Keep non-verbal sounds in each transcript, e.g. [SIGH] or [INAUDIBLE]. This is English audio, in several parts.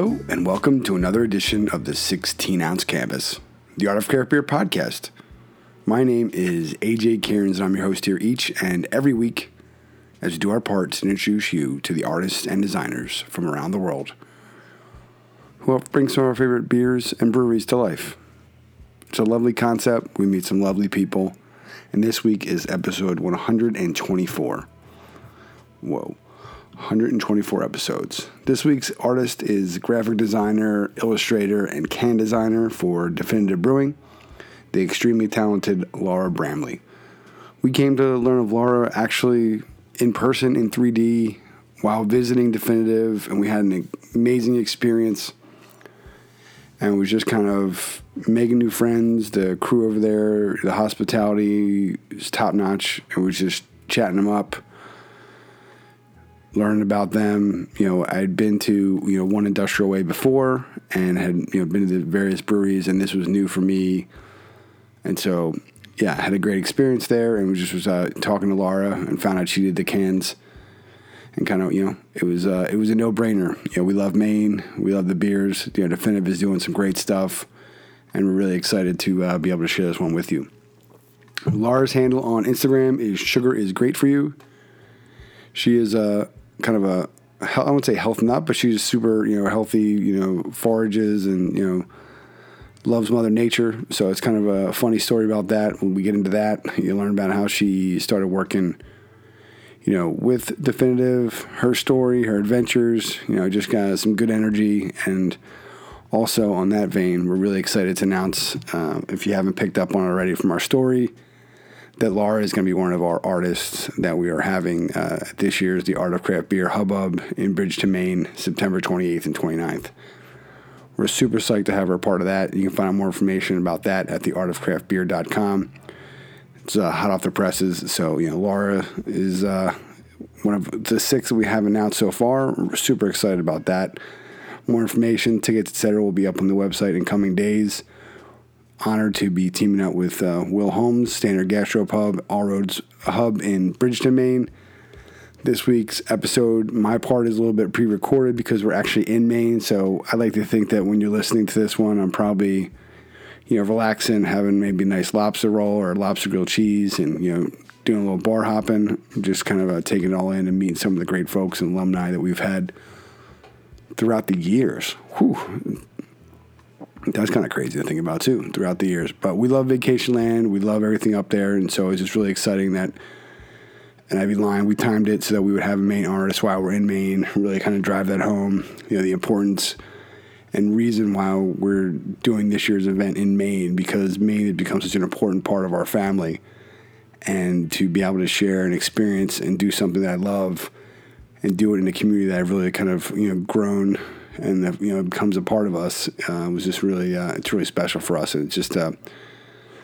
Hello, and welcome to another edition of the 16 ounce canvas, the Art of Craft Beer podcast. My name is AJ Cairns, and I'm your host here each and every week as we do our part to introduce you to the artists and designers from around the world who help bring some of our favorite beers and breweries to life. It's a lovely concept. We meet some lovely people, and this week is episode 124. Whoa. 124 episodes. This week's artist is graphic designer, illustrator, and can designer for Definitive Brewing, the extremely talented Laura Bramley. We came to learn of Laura actually in person in 3D while visiting Definitive, and we had an amazing experience. And was just kind of making new friends. The crew over there, the hospitality is top notch, and we was just chatting them up learned about them. You know, I'd been to you know one industrial way before and had you know been to the various breweries, and this was new for me. And so, yeah, I had a great experience there, and just was uh, talking to Laura and found out she did the cans, and kind of you know it was uh, it was a no brainer. You know, we love Maine, we love the beers. You know, Definitive is doing some great stuff, and we're really excited to uh, be able to share this one with you. Laura's handle on Instagram is sugar is great for you. She is a kind of a I wouldn't say health nut, but she's super you know healthy. You know forages and you know loves Mother Nature. So it's kind of a funny story about that. When we get into that, you learn about how she started working. You know, with Definitive, her story, her adventures. You know, just got some good energy and. Also, on that vein, we're really excited to announce, uh, if you haven't picked up on it already from our story, that Laura is going to be one of our artists that we are having uh, this year's The Art of Craft Beer Hubbub in Bridgton, Maine, September 28th and 29th. We're super psyched to have her part of that. You can find out more information about that at theartofcraftbeer.com. It's uh, hot off the presses. So, you know, Laura is uh, one of the six that we have announced so far. We're super excited about that. More information, tickets, etc., will be up on the website in coming days honored to be teaming up with uh, Will Holmes, Standard Gastropub, All Roads Hub in Bridgton, Maine. This week's episode, my part is a little bit pre recorded because we're actually in Maine. So I like to think that when you're listening to this one, I'm probably, you know, relaxing, having maybe a nice lobster roll or lobster grilled cheese and, you know, doing a little bar hopping, just kind of uh, taking it all in and meeting some of the great folks and alumni that we've had throughout the years. Whew that's kind of crazy to think about too throughout the years. But we love Vacationland. We love everything up there, and so it's just really exciting that an Ivy Line we timed it so that we would have a Maine artist while we're in Maine. Really kind of drive that home. You know the importance and reason why we're doing this year's event in Maine because Maine has become such an important part of our family, and to be able to share an experience and do something that I love, and do it in a community that I've really kind of you know grown and that, you know becomes a part of us uh, was just really uh, it's really special for us. And it's just uh,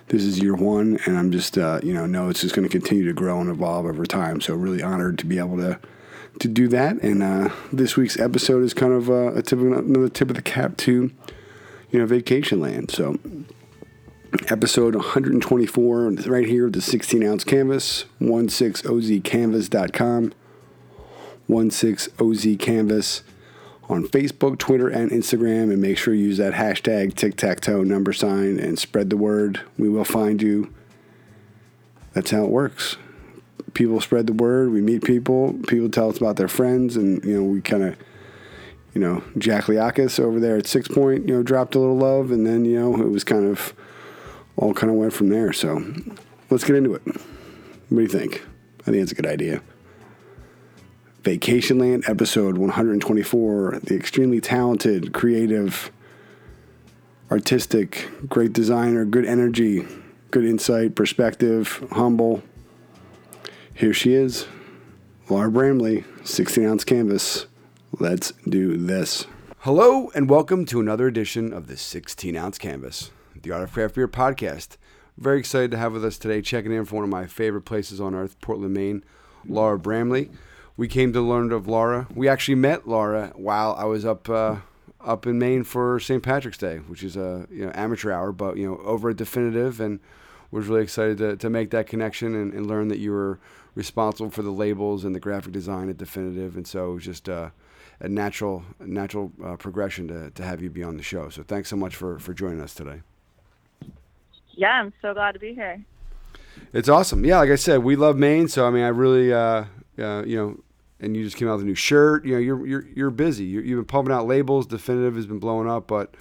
this is year one, and I'm just uh, you know know it's just going to continue to grow and evolve over time. So really honored to be able to to do that. And uh, this week's episode is kind of uh, a tip of, another tip of the cap to you know Vacationland. So episode 124 right here the 16 ounce canvas 16ozcanvas.com 16ozcanvas on Facebook, Twitter, and Instagram. And make sure you use that hashtag tic tac toe number sign and spread the word. We will find you. That's how it works. People spread the word. We meet people. People tell us about their friends, and you know we kind of, you know, Jack Liakis over there at Sixpoint, you know, dropped a little love, and then you know it was kind of all kind of went from there. So let's get into it. What do you think? I think it's a good idea. Vacationland episode 124. The extremely talented, creative, artistic, great designer, good energy, good insight, perspective, humble. Here she is, Laura Bramley, 16 ounce canvas. Let's do this. Hello, and welcome to another edition of the 16 ounce canvas, the Art of Craft Beer podcast. Very excited to have with us today, checking in from one of my favorite places on earth, Portland, Maine, Laura Bramley we came to learn of Laura. We actually met Laura while I was up uh, up in Maine for St. Patrick's Day, which is a you know amateur hour, but you know over at Definitive, and was really excited to, to make that connection and, and learn that you were responsible for the labels and the graphic design at Definitive, and so it was just uh, a natural natural uh, progression to to have you be on the show. So thanks so much for for joining us today. Yeah, I'm so glad to be here. It's awesome. Yeah, like I said, we love Maine. So I mean, I really, uh, uh, you know, and you just came out with a new shirt. You know, you're you're you're busy. you have been pumping out labels. Definitive has been blowing up, but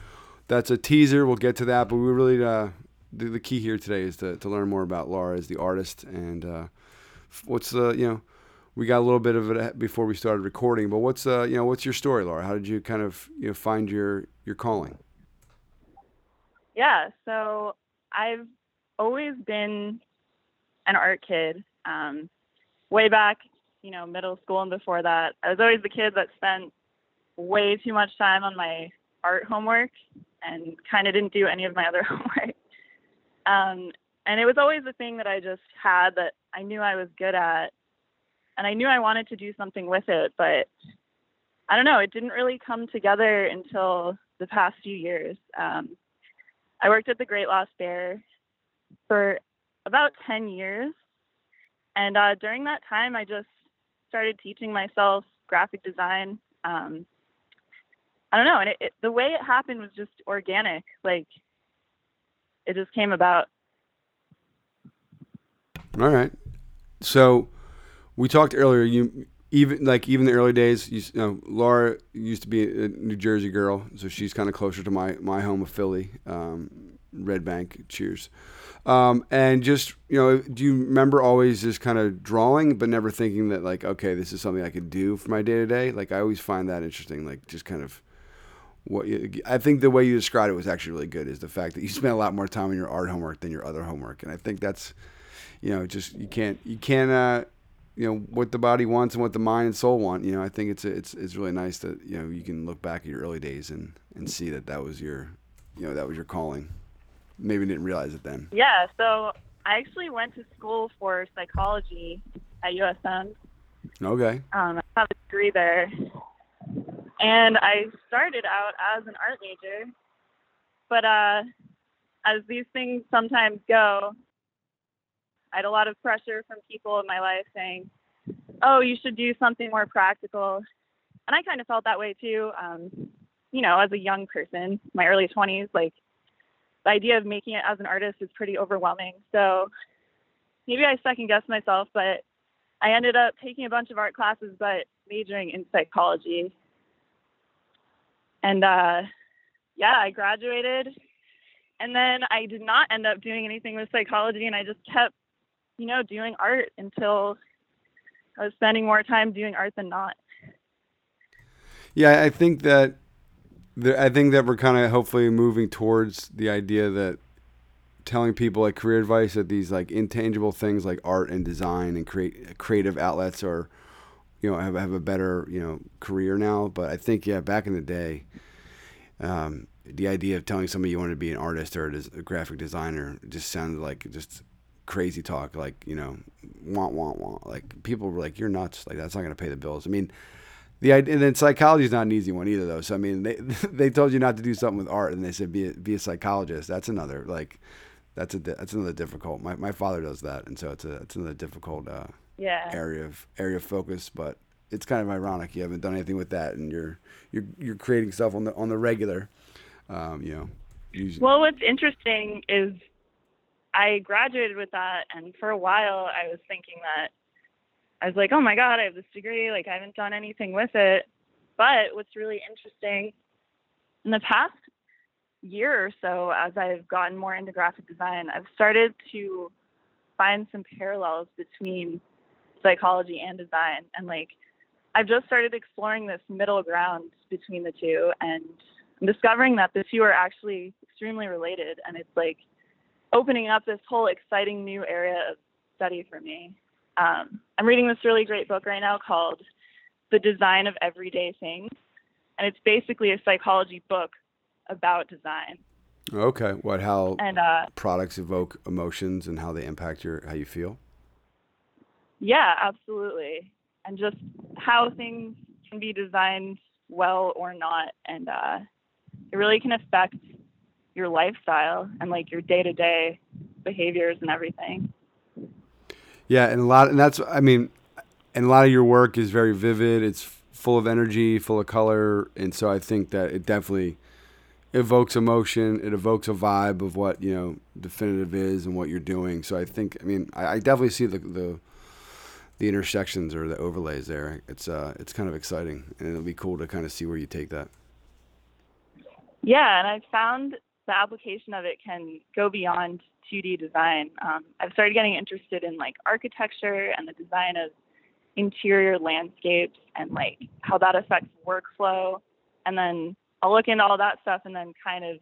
that's a teaser. We'll get to that. But we really, uh, the, the key here today is to, to learn more about Laura as the artist and uh, what's the you know we got a little bit of it before we started recording. But what's uh you know what's your story, Laura? How did you kind of you know find your your calling? Yeah, so I've always been an art kid. Um, way back, you know, middle school and before that, I was always the kid that spent way too much time on my art homework and kind of didn't do any of my other [LAUGHS] homework. Um, and it was always the thing that I just had that I knew I was good at, and I knew I wanted to do something with it, but I don't know, it didn't really come together until the past few years. Um, I worked at the Great Lost Bear for about 10 years. And uh, during that time, I just started teaching myself graphic design. Um, I don't know, and it, it, the way it happened was just organic. Like it just came about. All right. So we talked earlier. You even like even the early days. You, you know, Laura used to be a New Jersey girl, so she's kind of closer to my my home of Philly, um, Red Bank. Cheers. Um, and just you know, do you remember always just kind of drawing, but never thinking that like, okay, this is something I could do for my day to day? Like I always find that interesting. Like just kind of what you, I think the way you described it was actually really good. Is the fact that you spent a lot more time on your art homework than your other homework, and I think that's you know just you can't you can't uh, you know what the body wants and what the mind and soul want. You know, I think it's it's it's really nice that you know you can look back at your early days and and see that that was your you know that was your calling maybe didn't realize it then. Yeah, so I actually went to school for psychology at USM. Okay. Um, I have a degree there, and I started out as an art major, but uh, as these things sometimes go, I had a lot of pressure from people in my life saying, "Oh, you should do something more practical," and I kind of felt that way too. Um, you know, as a young person, my early 20s, like the idea of making it as an artist is pretty overwhelming. So maybe I second guessed myself, but I ended up taking a bunch of art classes, but majoring in psychology. And uh, yeah, I graduated. And then I did not end up doing anything with psychology, and I just kept, you know, doing art until I was spending more time doing art than not. Yeah, I think that I think that we're kind of hopefully moving towards the idea that telling people like career advice that these like intangible things like art and design and create creative outlets are you know have, have a better you know career now. But i think yeah back in the day um, the idea of telling somebody you want to be an artist or a graphic designer just sounded like just crazy talk like you know want want want like people were like you're nuts. Like that's not going to pay the bills. I mean the idea, and then psychology is not an easy one either, though. So I mean, they [LAUGHS] they told you not to do something with art, and they said be a, be a psychologist. That's another like that's a that's another difficult. My my father does that, and so it's a it's another difficult uh, yeah area of area of focus. But it's kind of ironic you haven't done anything with that, and you're you're you're creating stuff on the on the regular. Um, you know. Usually. Well, what's interesting is I graduated with that, and for a while I was thinking that I was like, oh my God, I have this degree. Like, I haven't done anything with it. But what's really interesting in the past year or so, as I've gotten more into graphic design, I've started to find some parallels between psychology and design. And like, I've just started exploring this middle ground between the two. And discovering that the two are actually extremely related. And it's like opening up this whole exciting new area of study for me. Um, I'm reading this really great book right now called The Design of Everyday Things. And it's basically a psychology book about design. Okay. What, how and, uh, products evoke emotions and how they impact your, how you feel? Yeah, absolutely. And just how things can be designed well or not. And uh, it really can affect your lifestyle and like your day to day behaviors and everything. Yeah, and a lot, and that's I mean, and a lot of your work is very vivid. It's full of energy, full of color, and so I think that it definitely evokes emotion. It evokes a vibe of what you know definitive is and what you're doing. So I think, I mean, I, I definitely see the the the intersections or the overlays there. It's uh, it's kind of exciting, and it'll be cool to kind of see where you take that. Yeah, and I've found the application of it can go beyond 2D design. Um, I've started getting interested in like architecture and the design of interior landscapes and like how that affects workflow. And then I'll look into all that stuff and then kind of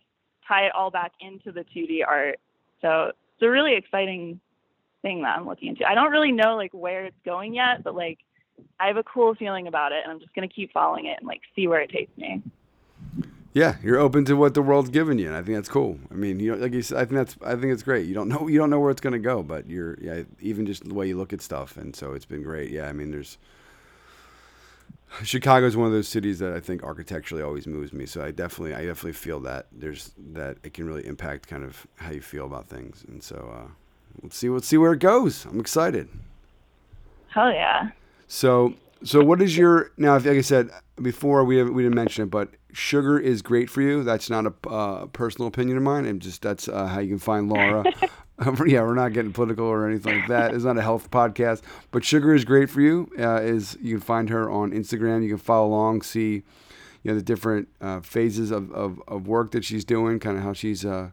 tie it all back into the 2D art. So it's a really exciting thing that I'm looking into. I don't really know like where it's going yet, but like I have a cool feeling about it and I'm just gonna keep following it and like see where it takes me. Yeah, you're open to what the world's giving you, and I think that's cool. I mean, you know, like you said, I think that's I think it's great. You don't know you don't know where it's gonna go, but you're yeah, even just the way you look at stuff, and so it's been great. Yeah, I mean, there's Chicago is one of those cities that I think architecturally always moves me. So I definitely I definitely feel that there's that it can really impact kind of how you feel about things, and so uh, let's see let's see where it goes. I'm excited. Hell yeah. So so what is your now? Like I said before, we we didn't mention it, but sugar is great for you. That's not a uh, personal opinion of mine, and just that's uh, how you can find Laura. [LAUGHS] [LAUGHS] yeah, we're not getting political or anything like that. It's not a health podcast, but sugar is great for you. Uh, is you can find her on Instagram. You can follow along, see you know the different uh, phases of, of, of work that she's doing, kind of how she's uh,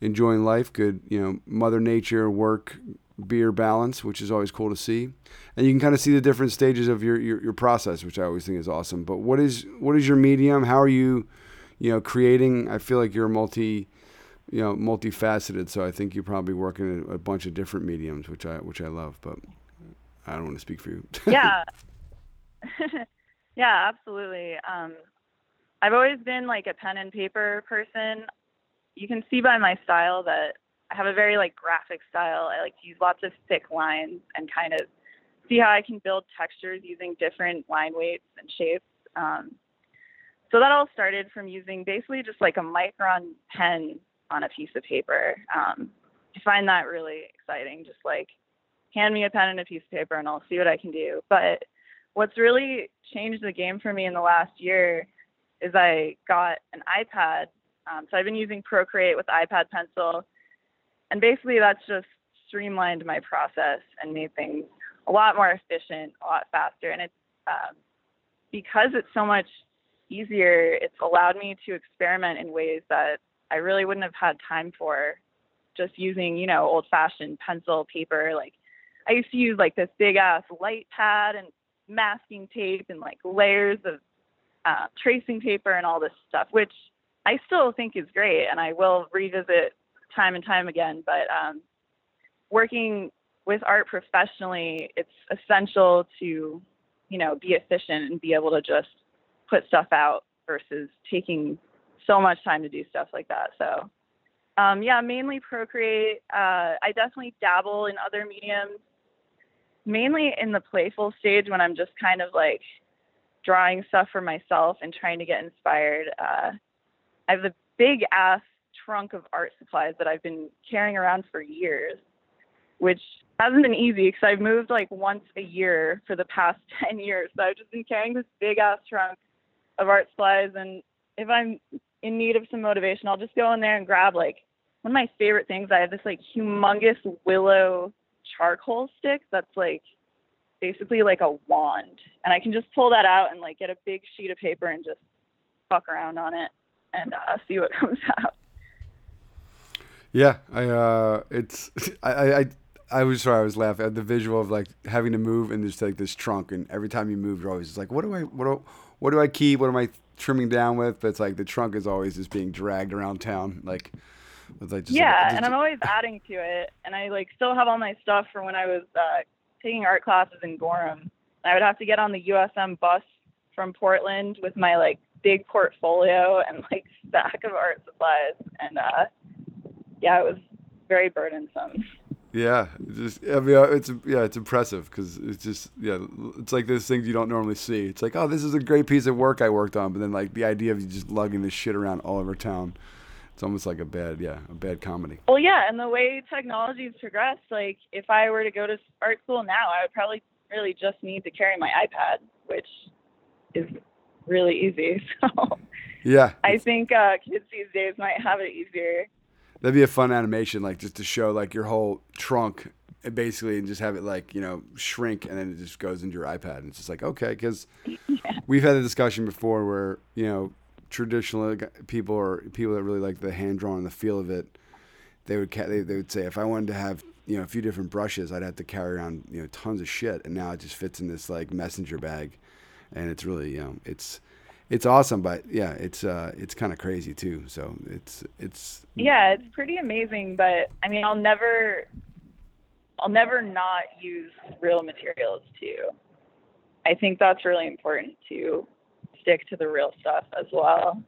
enjoying life. Good, you know, Mother Nature, work, beer balance, which is always cool to see. And you can kind of see the different stages of your, your, your process, which I always think is awesome. But what is what is your medium? How are you, you know, creating? I feel like you're multi, you know, multifaceted. So I think you're probably working in a bunch of different mediums, which I which I love. But I don't want to speak for you. [LAUGHS] yeah. [LAUGHS] yeah, absolutely. Um, I've always been like a pen and paper person. You can see by my style that I have a very like graphic style. I like to use lots of thick lines and kind of see how I can build textures using different line weights and shapes. Um, so that all started from using basically just like a micron pen on a piece of paper. Um, I find that really exciting. Just like hand me a pen and a piece of paper and I'll see what I can do. But what's really changed the game for me in the last year is I got an iPad. Um, so I've been using Procreate with iPad Pencil and basically that's just streamlined my process and made things a lot more efficient, a lot faster. And it's um, because it's so much easier, it's allowed me to experiment in ways that I really wouldn't have had time for just using, you know, old fashioned pencil paper. Like I used to use like this big ass light pad and masking tape and like layers of uh, tracing paper and all this stuff, which I still think is great and I will revisit time and time again. But um, working with art professionally, it's essential to, you know, be efficient and be able to just put stuff out versus taking so much time to do stuff like that. So, um, yeah, mainly Procreate. Uh, I definitely dabble in other mediums, mainly in the playful stage when I'm just kind of like drawing stuff for myself and trying to get inspired. Uh, I have a big ass trunk of art supplies that I've been carrying around for years, which hasn't been easy because I've moved like once a year for the past [LAUGHS] 10 years. So I've just been carrying this big ass trunk of art supplies. And if I'm in need of some motivation, I'll just go in there and grab like one of my favorite things. I have this like humongous willow charcoal stick that's like basically like a wand. And I can just pull that out and like get a big sheet of paper and just fuck around on it and uh, see what [LAUGHS] comes out. Yeah, I uh, it's [LAUGHS] I, I I was sorry, I was laughing at the visual of like having to move and just like this trunk, and every time you move, you're always just like, what do I what do what do I keep? What am I trimming down with? But it's like the trunk is always just being dragged around town, like with like just yeah, like, just, and I'm always adding to it, and I like still have all my stuff from when I was uh, taking art classes in Gorham. I would have to get on the USM bus from Portland with my like big portfolio and like [LAUGHS] stack of art supplies, and uh, yeah, it was very burdensome. Yeah, just I mean, it's yeah, it's impressive because it's just yeah, it's like those things you don't normally see. It's like, oh, this is a great piece of work I worked on, but then like the idea of you just lugging this shit around all over town, it's almost like a bad yeah, a bad comedy. Well, yeah, and the way technology's progressed, like if I were to go to art school now, I would probably really just need to carry my iPad, which is really easy. [LAUGHS] So Yeah. I think uh, kids these days might have it easier. That'd be a fun animation, like just to show like your whole trunk, basically, and just have it like you know shrink, and then it just goes into your iPad, and it's just like okay, because [LAUGHS] we've had a discussion before where you know traditional people or people that really like the hand drawn and the feel of it, they would ca- they, they would say if I wanted to have you know a few different brushes, I'd have to carry around you know tons of shit, and now it just fits in this like messenger bag, and it's really you know it's it's awesome, but yeah, it's uh it's kind of crazy too. So it's it's Yeah, it's pretty amazing, but I mean, I'll never, I'll never not use real materials too. I think that's really important to stick to the real stuff as well.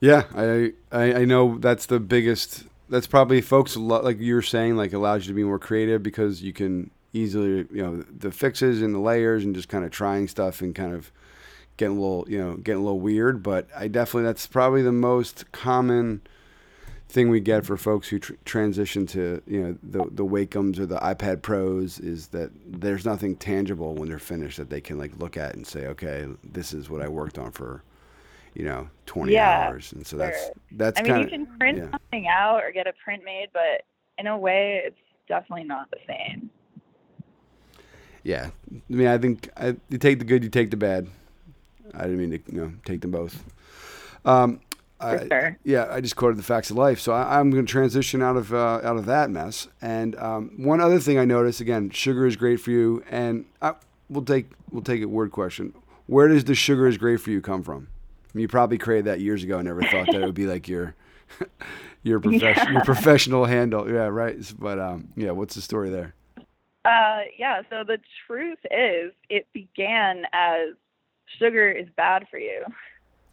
Yeah, I, I I know that's the biggest. That's probably folks lo- like you were saying, like allows you to be more creative because you can easily, you know, the fixes and the layers and just kind of trying stuff and kind of getting a little, you know, getting a little weird. But I definitely that's probably the most common thing we get for folks who tr- transition to you know the the Wacoms or the iPad Pros is that there's nothing tangible when they're finished that they can like look at and say, okay, this is what I worked on for you know 20 Yeah, hours, and so that's sure. that's I mean, kind you can print yeah. something out or get a print made, but in a way, it's definitely not the same. yeah. I mean, I think I, you take the good, you take the bad. I didn't mean to you know take them both. Um, I- sure. Yeah, I just quoted the facts of life, so I, I'm going to transition out of uh, out of that mess. And um, one other thing I noticed again, sugar is great for you, and I, we'll take we'll take a word question. Where does the sugar is great for you come from? I mean, you probably created that years ago. and never thought that it would be like your [LAUGHS] your [LAUGHS] profession your professional handle. Yeah, right. But um, yeah, what's the story there? Uh, yeah. So the truth is, it began as sugar is bad for you.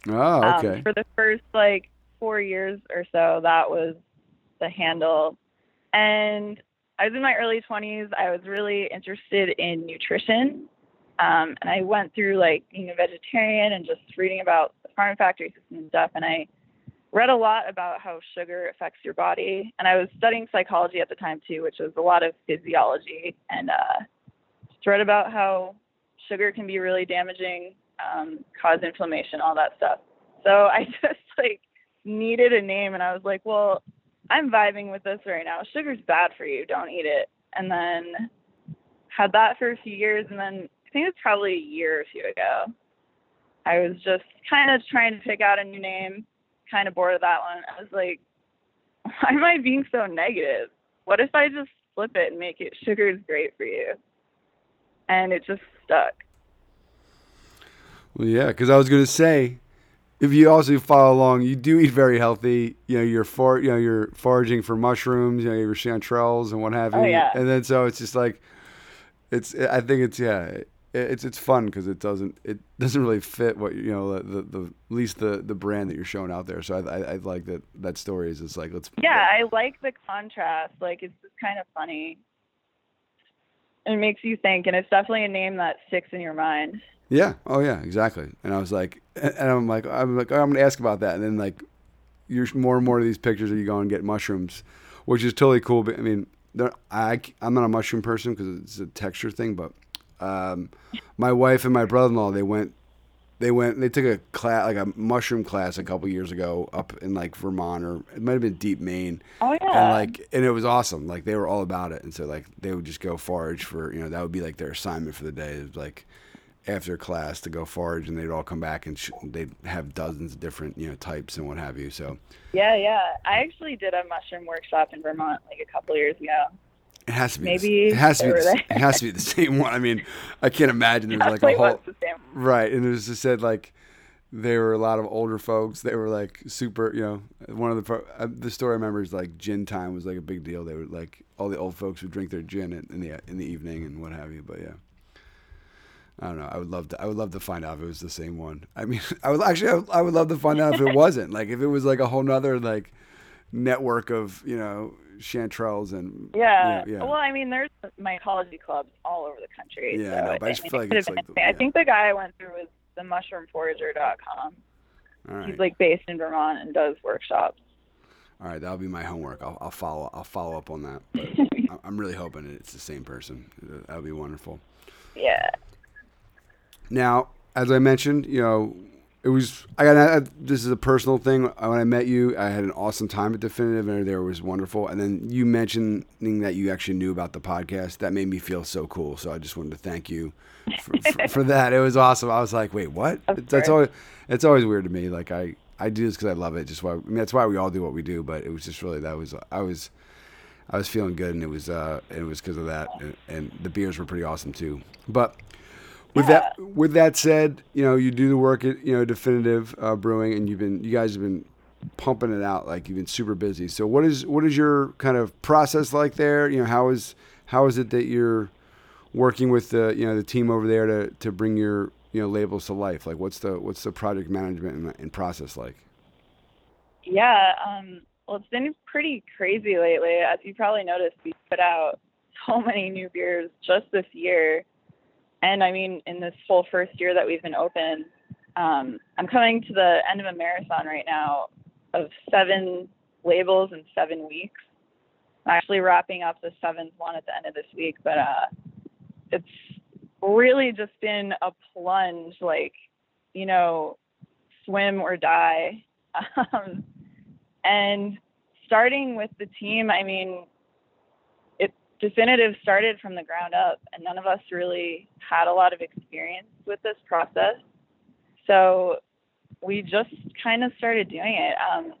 Oh, Um, okay. for the first like four years or so, that was the handle. And I was in my early 20s. I was really interested in nutrition. Um, and I went through like being a vegetarian and just reading about the farm factory system and stuff. And I read a lot about how sugar affects your body. And I was studying psychology at the time too, which was a lot of physiology. And uh, just read about how sugar can be really damaging, um, cause inflammation, all that stuff. So [LAUGHS] I just like needed a name, and I was like, well, I'm vibing with this right now. Sugar's bad for you. Don't eat it. And then had that for a few years, and then I think it was probably a year or two ago. I was just kind of trying to pick out a new name, kind of bored of that one. I was like, [LAUGHS] why am I being so negative? What if I just flip it and make it sugar is great for you? And it just stuck. Well, yeah, because I was going to say, if you also follow along, you do eat very healthy. You know, you're for you know you're foraging for mushrooms. You know, your chanterelles and what have oh, you. Oh, yeah. And then so it's just like, it's. I think it's yeah. it- It's it's fun because it doesn't it [LAUGHS] doesn't really fit what you know the, the, the at least the the brand that you're showing out there. So I I, I like that that story is just like let's Yeah, I like the contrast. Like it's just kind of funny. It makes you think, and it's definitely a name that sticks in your mind. Yeah. Oh yeah. Exactly. And I was like, and I'm like, I'm like, I'm gonna ask about that. And then like, you're more and more of these pictures of you go and get mushrooms, which is totally cool. But I mean, I I'm not a mushroom person because it's a texture thing. But um, my wife and my brother-in-law they went. They went. They took a class, like a mushroom class, a couple years ago, up in like Vermont or it might have been Deep Maine, Oh yeah. and like, and it was awesome. Like they were all about it, and so like they would just go forage for you know that would be like their assignment for the day. It was like after class to go forage, and they'd all come back and sh- they'd have dozens of different you know types and what have you. So yeah, yeah. I actually did a mushroom workshop in Vermont like a couple years ago. it has to be. the Maybe it has to be. The, it has to be the same one. I mean, I can't imagine there's [LAUGHS] like a whole the right, and it was just said like. there were a lot of older folks. They were like super, you know. One of the pro- uh, the story I remember is like gin time was like a big deal. They would like all the old folks would drink their gin in, in the in the evening and what have you. But yeah, I don't know. I would love to. I would love to find out if it was the same one. I mean, [LAUGHS] I would actually. I would, I would love to find out if it [LAUGHS] wasn't. Like if it was like a whole nother like network of you know chanterelles and Yeah. you know, Well, I mean, there's mycology clubs all over the country. Yeah, so I know, but I just feel like it's like the- [LAUGHS] anything. I think the guy I went through was the mushroomforager.com. all right, He's like based in Vermont and does workshops. all right. That'll be my homework. I'll, I'll follow. I'll follow up on that. I'm really hoping it's the same person. That'll be wonderful. Yeah. Now, as I mentioned, you know, it was I got I, this is a personal thing. When I met you, I had an awesome time at Definitive, and there was wonderful. And then you mentioning that you actually knew about the podcast that made me feel so cool. So I just wanted to thank you for, [LAUGHS] for, for that. It was awesome. I was like, wait, what? That's always it's always weird to me. Like I I do this because I love it. Just why I mean that's why we all do what we do. But it was just really that was I was I was feeling good, and it was uh it was because of that, and, and the beers were pretty awesome too. But with yeah. that with that said, you know you do the work at you know Definitive uh, Brewing, and you've been you guys have been pumping it out like you've been super busy. So what is what is your kind of process like there? You know how is how is it that you're working with the you know the team over there to to bring your you know labels to life? Like what's the what's the project management and, and process like? Yeah, um, well, it's been pretty crazy lately. As you probably noticed, we put out so many new beers just this year and I mean, in this full first year that we've been open, um, I'm coming to the end of a marathon right now of seven labels in seven weeks. I'm actually wrapping up the seventh one at the end of this week, but uh, it's really just been a plunge, like, you know, swim or die. [LAUGHS] Um, and starting with the team, I mean, definitive started from the ground up and none of us really had a lot of experience with this process. So we just kind of started doing it. Um,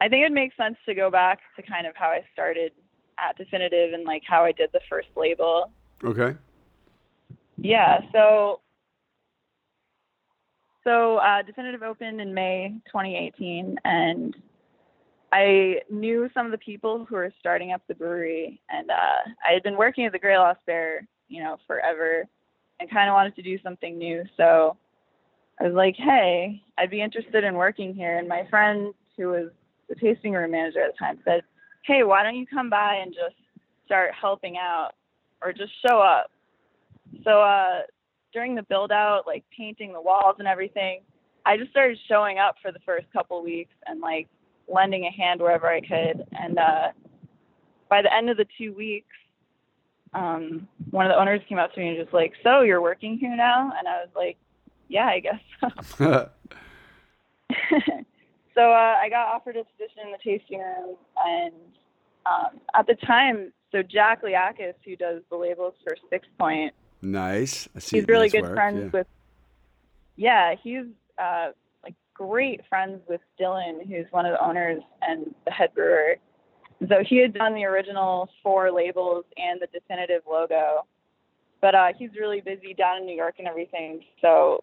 i think it makes sense to go back to kind of how i started at definitive and like how i did the first label. Okay. Yeah so so uh, definitive opened in may 2018 and I knew some of the people who were starting up the brewery, and uh, I had been working at the Great Lost Bear, you know, forever, and kind of wanted to do something new. So I was like, "Hey, I'd be interested in working here." And my friend, who was the tasting room manager at the time, said, "Hey, why don't you come by and just start helping out, or just show up?" So uh, during the build out, like painting the walls and everything, I just started showing up for the first couple weeks and like lending a hand wherever I could. And uh, by the end of the two weeks, um, one of the owners came up to me and just like, "So you're working here now?" And I was like, "Yeah, I guess." So, [LAUGHS] [LAUGHS] so uh, I got offered a position in the tasting room, and um, at the time, so Jack Liakis, who does the labels for Six Point, nice. he's really nice good work. friends yeah. with. Yeah, he's uh, great friends with Dylan, who's one of the owners and the head brewer. So he had done the original four labels and the definitive logo, but uh, he's really busy down in New York and everything. So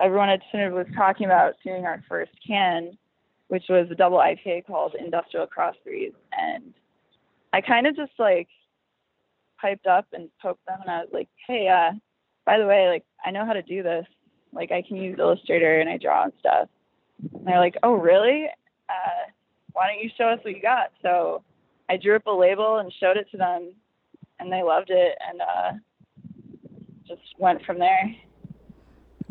everyone at Definitive was talking about doing our first can, which was a double IPA called Industrial Crossbreed, and I kind of just like piped up and poked them, and I was like, "Hey, uh, by the way, like I know how to do this. Like I can use Illustrator and I draw and stuff." And they're like, oh, really? Uh, why don't you show us what you got? So I drew up a label and showed it to them, and they loved it, and uh, just went from there.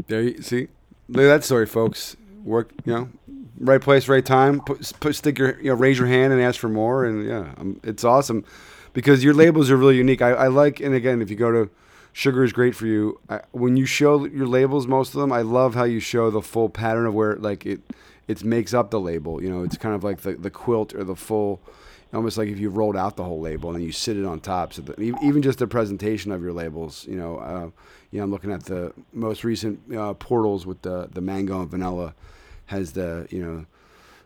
There you see, look at that story, folks. Work, you know, right place, right time. Put, put stick your, you know, raise your hand and ask for more, and yeah, um, it's awesome because your labels are really unique. I, I like, and again, if you go to sugar is great for you. I, when you show your labels, most of them, I love how you show the full pattern of where like it it makes up the label. You know, it's kind of like the, the quilt or the full, almost like if you rolled out the whole label and you sit it on top. So the, even just the presentation of your labels, you know, uh, you know, I'm looking at the most recent uh, portals with the the mango and vanilla, has the you know,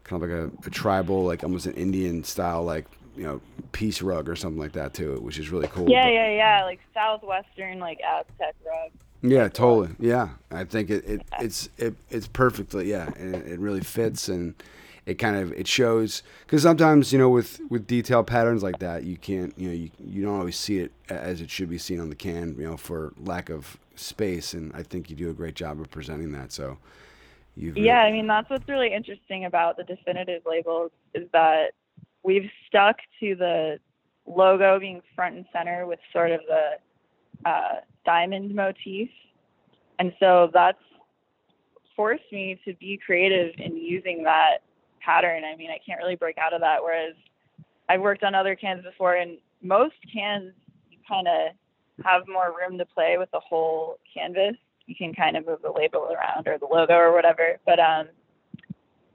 kind of like a, a tribal, like almost an Indian style, like you know peace rug or something like that too, which is really cool. Yeah, but, yeah, yeah, like southwestern like Aztec rug. Yeah, totally. Yeah, I think it, it it's it, it's perfectly yeah, and it really fits and it kind of it shows because sometimes you know with with detailed patterns like that you can't you know you, you don't always see it as it should be seen on the can you know for lack of space and I think you do a great job of presenting that so you yeah I mean that's what's really interesting about the definitive labels is that we've stuck to the logo being front and center with sort of the uh, diamond motif. And so that's forced me to be creative in using that pattern. I mean, I can't really break out of that. Whereas I've worked on other cans before, and most cans you kind of have more room to play with the whole canvas you can kind of move the label around or the logo or whatever. But um,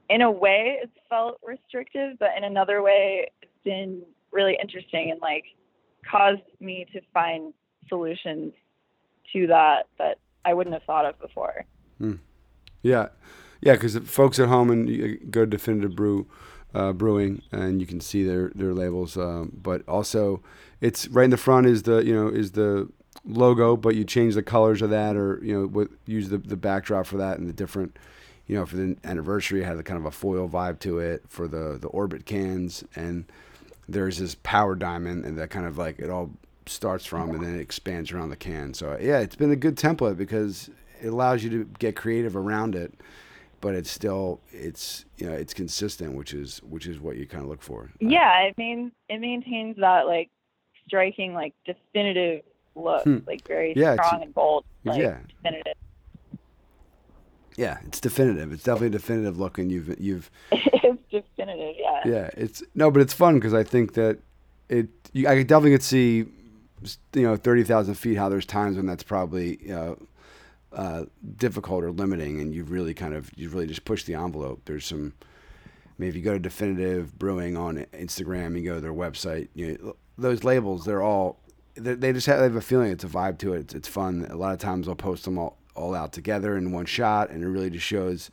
in a way, it's felt restrictive, but in another way, it's been really interesting and like caused me to find solutions to that that I wouldn't have thought of before. Mm. Yeah, yeah, because folks at home and you go to Definitive Brew. Uh, brewing, and you can see their their labels. Um, but also, it's right in the front is the you know is the logo, but you change the colors of that, or you know, use the the backdrop for that and the different. You know, for the anniversary, it had a kind of a foil vibe to it for the the orbit cans, and there's this power diamond, and that kind of like it all starts from, and then it expands around the can. So yeah, it's been a good template because it allows you to get creative around it but it's still it's you know it's consistent, which is which is what you kind of look for. Yeah, it mean it maintains that like striking like definitive look, hmm. like very yeah, strong and bold. Like, yeah, definitive. Yeah, it's definitive. It's definitely a definitive look, and you've you've. [LAUGHS] it's definitive, yeah. Yeah, it's no, but it's fun because I think that it. You, I definitely could see, you know, thirty thousand feet. How there's times when that's probably uh, difficult or limiting, and you've really kind of you've really just pushed the envelope. There's some. I mean, if you go to Definitive Brewing on Instagram, you go to their website. You know, those labels, they're all they, they just have, they have, a feeling. It's a vibe to it. It's, it's fun. A lot of times, I'll post them all all out together in one shot, and it really just shows.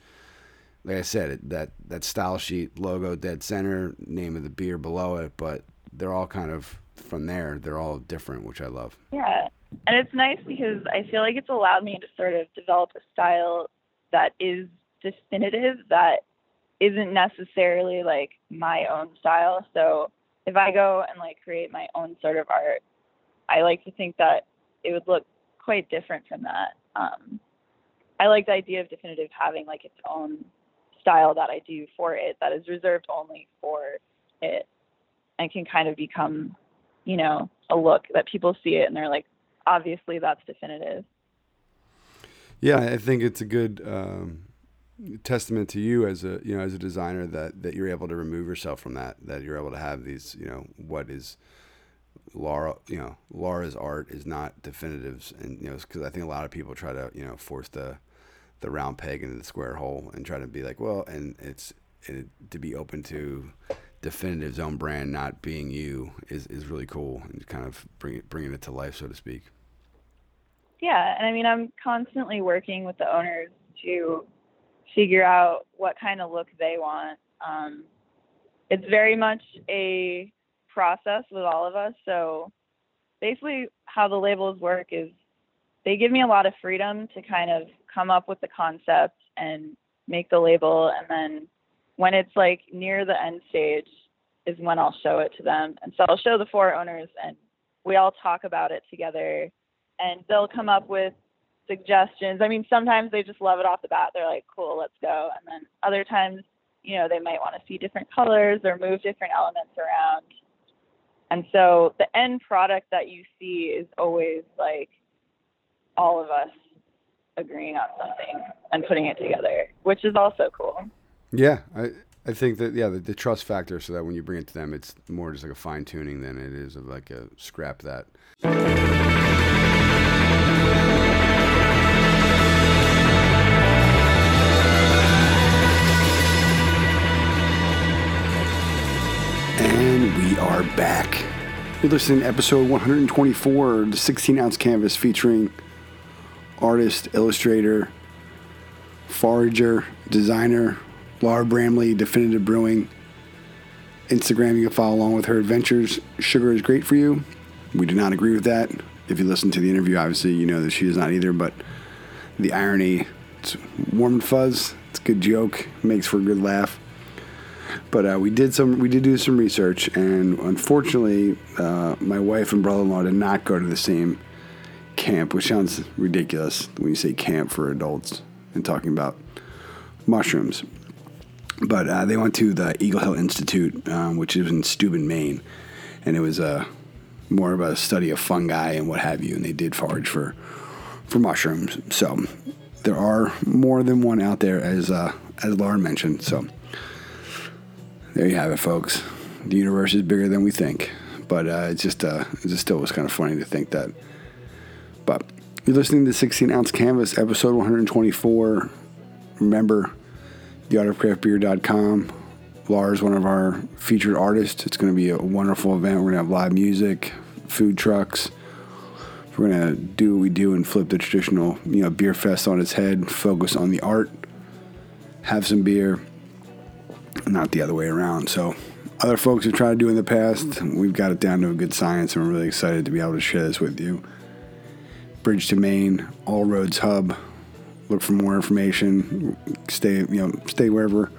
Like I said, that that style sheet logo dead center, name of the beer below it, but they're all kind of from there. They're all different, which I love. Yeah, and it's nice because I feel like it's allowed me to sort of develop a style that is definitive that isn't necessarily like my own style. So if I go and like create my own sort of art, I like to think that it would look quite different from that. Um, I like the idea of definitive having like its own style that I do for it that is reserved only for it and can kind of become, you know, a look that people see it and they're like, obviously that's definitive. Yeah, I think it's a good um, testament to you as a you know as a designer that that you're able to remove yourself from that that you're able to have these you know what is Laura you know Laura's art is not definitives and you know because I think a lot of people try to you know force the the round peg into the square hole and try to be like well and it's it, to be open to definitive's own brand not being you is, is really cool and kind of bring it, bringing it to life, so to speak. Yeah, and I mean, I'm constantly working with the owners to figure out what kind of look they want. Um, it's very much a process with all of us. So basically, how the labels work is they give me a lot of freedom to kind of come up with the concept and make the label, and then when it's like near the end stage is when I'll show it to them. And so I'll show the four owners and we all talk about it together and they'll come up with suggestions. I mean, sometimes they just love it off the bat. They're like, cool, let's go. And then other times, you know, they might want to see different colors or move different elements around. And so the end product that you see is always like all of us agreeing on something and putting it together, which is also cool. Yeah, I I think that yeah, the, the, trust factor, so that when you bring it to them, it's more just like a fine tuning than it is of like a scrap that. Back. You're listening to episode 124, the 16 ounce canvas featuring artist, illustrator, forager, designer, Laura Bramley, Definitive Brewing. Instagram, you can follow along with her adventures. Sugar is great for you. We do not agree with that. If you listen to the interview, obviously you know that she is not either, but the irony, it's warm and fuzz. It's a good joke, makes for a good laugh. But uh, we did some, we did do some research, and unfortunately, uh, my wife and brother-in-law did not go to the same camp, which sounds ridiculous when you say camp for adults and talking about mushrooms. But uh, they went to the Eagle Hill Institute, um, which is in Steuben, Maine, and it was a uh, more of a study of fungi and what have you. And they did forage for for mushrooms. So there are more than one out there, as uh, as Lauren mentioned. So there you have it, folks. The universe is bigger than we think, but uh, it's just uh, it just still was kind of funny to think that. But You're listening to 16 Ounce Canvas, episode 124. Remember, theartofcraftbeer.com. Lars, one of our featured artists. It's going to be a wonderful event. We're going to have live music, food trucks. We're going to do what we do and flip the traditional, you know, beer fest on its head, focus on the art, have some beer, not the other way around. So, other folks have tried to do in the past. We've got it down to a good science, and we're really excited to be able to share this with you. Bridgton Maine, All Roads Hub. Look for more information. Stay, you know, stay wherever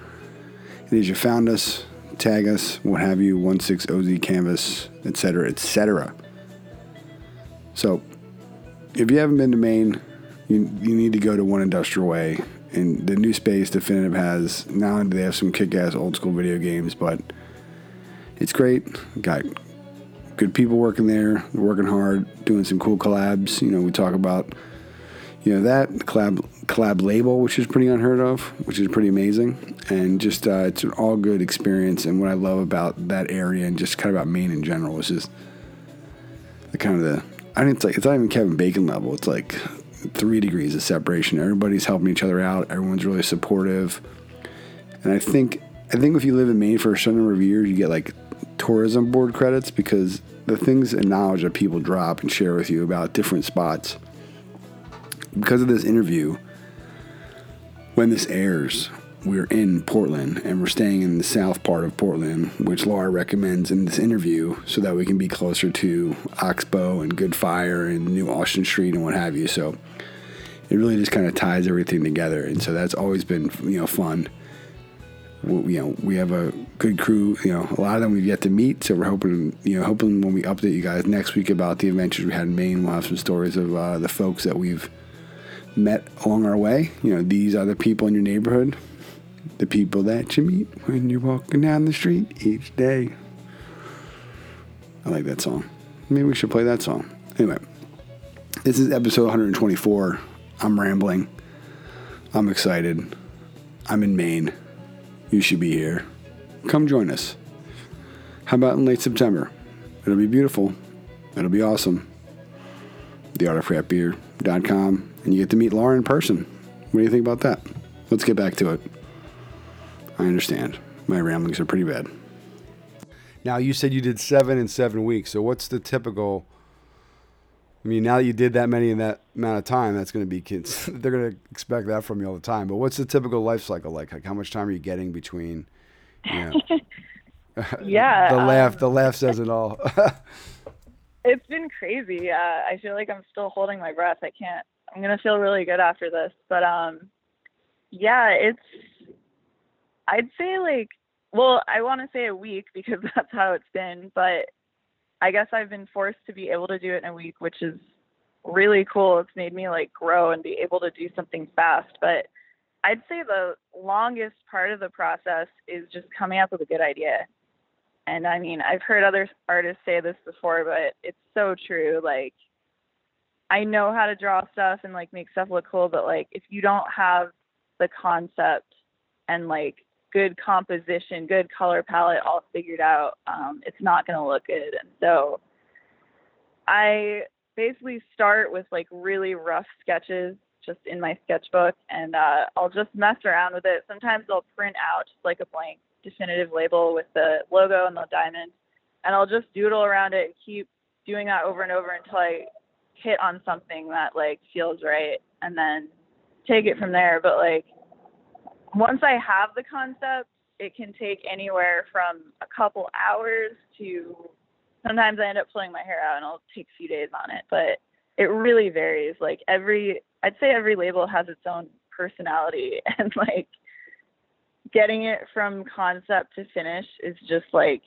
it is you found us. Tag us, what have you, 16OZ Canvas, etc., etc. So, if you haven't been to Maine, you, you need to go to One Industrial Way. And the new space Definitive has, do they have some kick ass old school video games, but it's great. Got good people working there, working hard, doing some cool collabs. You know, we talk about you know that collab collab label, which is pretty unheard of, which is pretty amazing, and just uh, it's an all good experience. And what I love about that area and just kind of about Maine in general is just the kind of the I it's like it's not even Kevin Bacon level. It's like three degrees of separation. Everybody's helping each other out. Everyone's really supportive, and I think I think if you live in Maine for a certain number of years, you get like tourism board credits because the things and knowledge that people drop and share with you about different spots. Because of this interview, when this airs, we're in Portland and we're staying in the south part of Portland, which Laura recommends in this interview so that we can be closer to Oxbow and Good Fire and New Austin Street and what have you. So it really just kind of ties everything together. And so that's always been, you know, fun we, you know we have a good crew. You know, a lot of them we've yet to meet, so we're hoping you know hoping when we update you guys next week about the adventures we had in Maine, we'll have some stories of uh, the folks that we've met along our way. You know, these are the people in your neighborhood, the people that you meet when you're walking down the street each day. I like that song. Maybe we should play that song. Anyway, this is episode 124. I'm rambling. I'm excited. I'm in Maine you should be here. Come join us. How about in late September? It'll be beautiful. It'll be awesome. TheArtOfCraftBeer.com, and you get to meet Laura in person. What do you think about that? Let's get back to it. I understand. My ramblings are pretty bad. Now, you said you did seven in seven weeks. So, what's the typical I mean, now that you did that many in that amount of time, that's going to be kids. [LAUGHS] They're going to expect that from you all the time. But what's the typical life cycle like? Like, how much time are you getting between? You know, [LAUGHS] [LAUGHS] yeah. the laugh. Um, the laugh says it all. it's been crazy. Uh, I feel like I'm still holding my breath. I can't. I'm gonna feel really good after this. But um, yeah, it's. I'd say like, well, I want to say a week because that's how it's been. But I guess I've been forced to be able to do it in a week, which is really cool. It's made me like grow and be able to do something fast. But I'd say the longest part of the process is just coming up with a good idea. And I mean, I've heard other artists say this before, but it's so true. Like, I know how to draw stuff and like make stuff look cool, but like, if you don't have the concept and like good composition, good color palette all figured out, um, it's not going to look good. And so I basically start with like really rough sketches just in my sketchbook and uh, I'll just mess around with it. Sometimes I'll print out just like a blank definitive label with the logo and the diamond and I'll just doodle around it and keep doing that over and over until I hit on something that like feels right and then take it from there. But like once I have the concept, it can take anywhere from a couple hours to sometimes I end up pulling my hair out and I'll take a few days on it. But it really varies. Like every, I'd say every label has its own personality, [LAUGHS] and like getting it from concept to finish is just like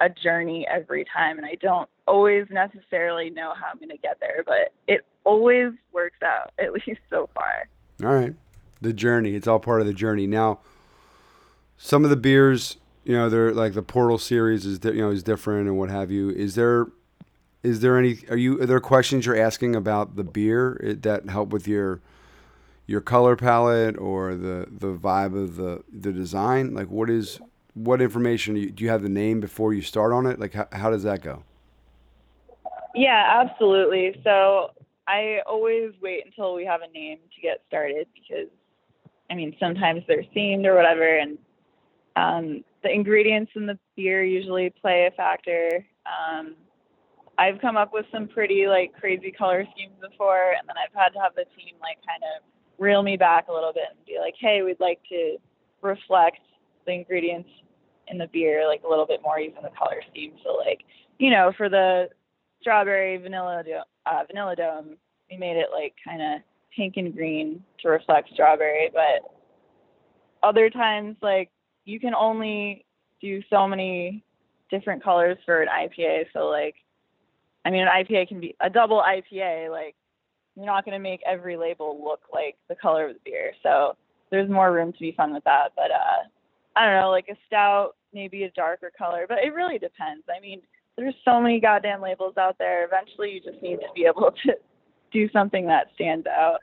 a journey every time. And I don't always necessarily know how I'm going to get there, but it always works out, at [LAUGHS] least so far. All right the journey. It's all part of the journey. Now, some of the beers, you know, they're like the Portal series is you know is different and what have you. Is there is there any are you are there questions you're asking about the beer eh, that help with your your color palette or the the vibe of the the design? Like what is what information do you, do you have the name before you start on it? Like how, how does that go? Yeah, absolutely. So I always wait until we have a name to get started because, I mean, sometimes they're themed or whatever, and um, the ingredients in the beer usually play a factor. Um, I've come up with some pretty like crazy color schemes before, and then I've had to have the team like kind of reel me back a little bit and be like, hey, we'd like to reflect the ingredients in the beer like a little bit more using the color scheme. So like, you know, for the strawberry vanilla uh, vanilla dome, we made it like kind of pink and green to reflect strawberry. But other times, like you can only do so many different colors for an IPA. So like, I mean, an IPA can be a double IPA. Like, you're not going to make every label look like the color of the beer. So there's more room to be fun with that. But uh, I don't know, like a stout, maybe a darker color. But it really depends. I mean, there's so many goddamn labels out there. Eventually, you just need to be able [LAUGHS] to do something that stands out.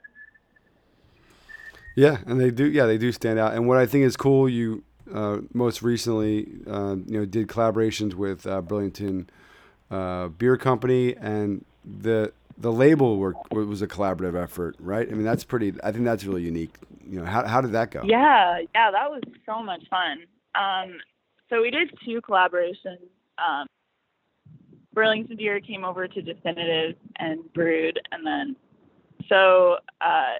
Yeah, and they do. Yeah, they do stand out. And what I think is cool, you uh, most recently, uh, you know, did collaborations with uh, Burlington uh, Beer Company, and the the label work was a collaborative effort, right? I mean, that's pretty. I think that's really unique. You know, how how did that go? Yeah, yeah, that was so much fun. Um, so we did two collaborations. Um, Burlington Beer came over to Definitive and brewed, and then so uh,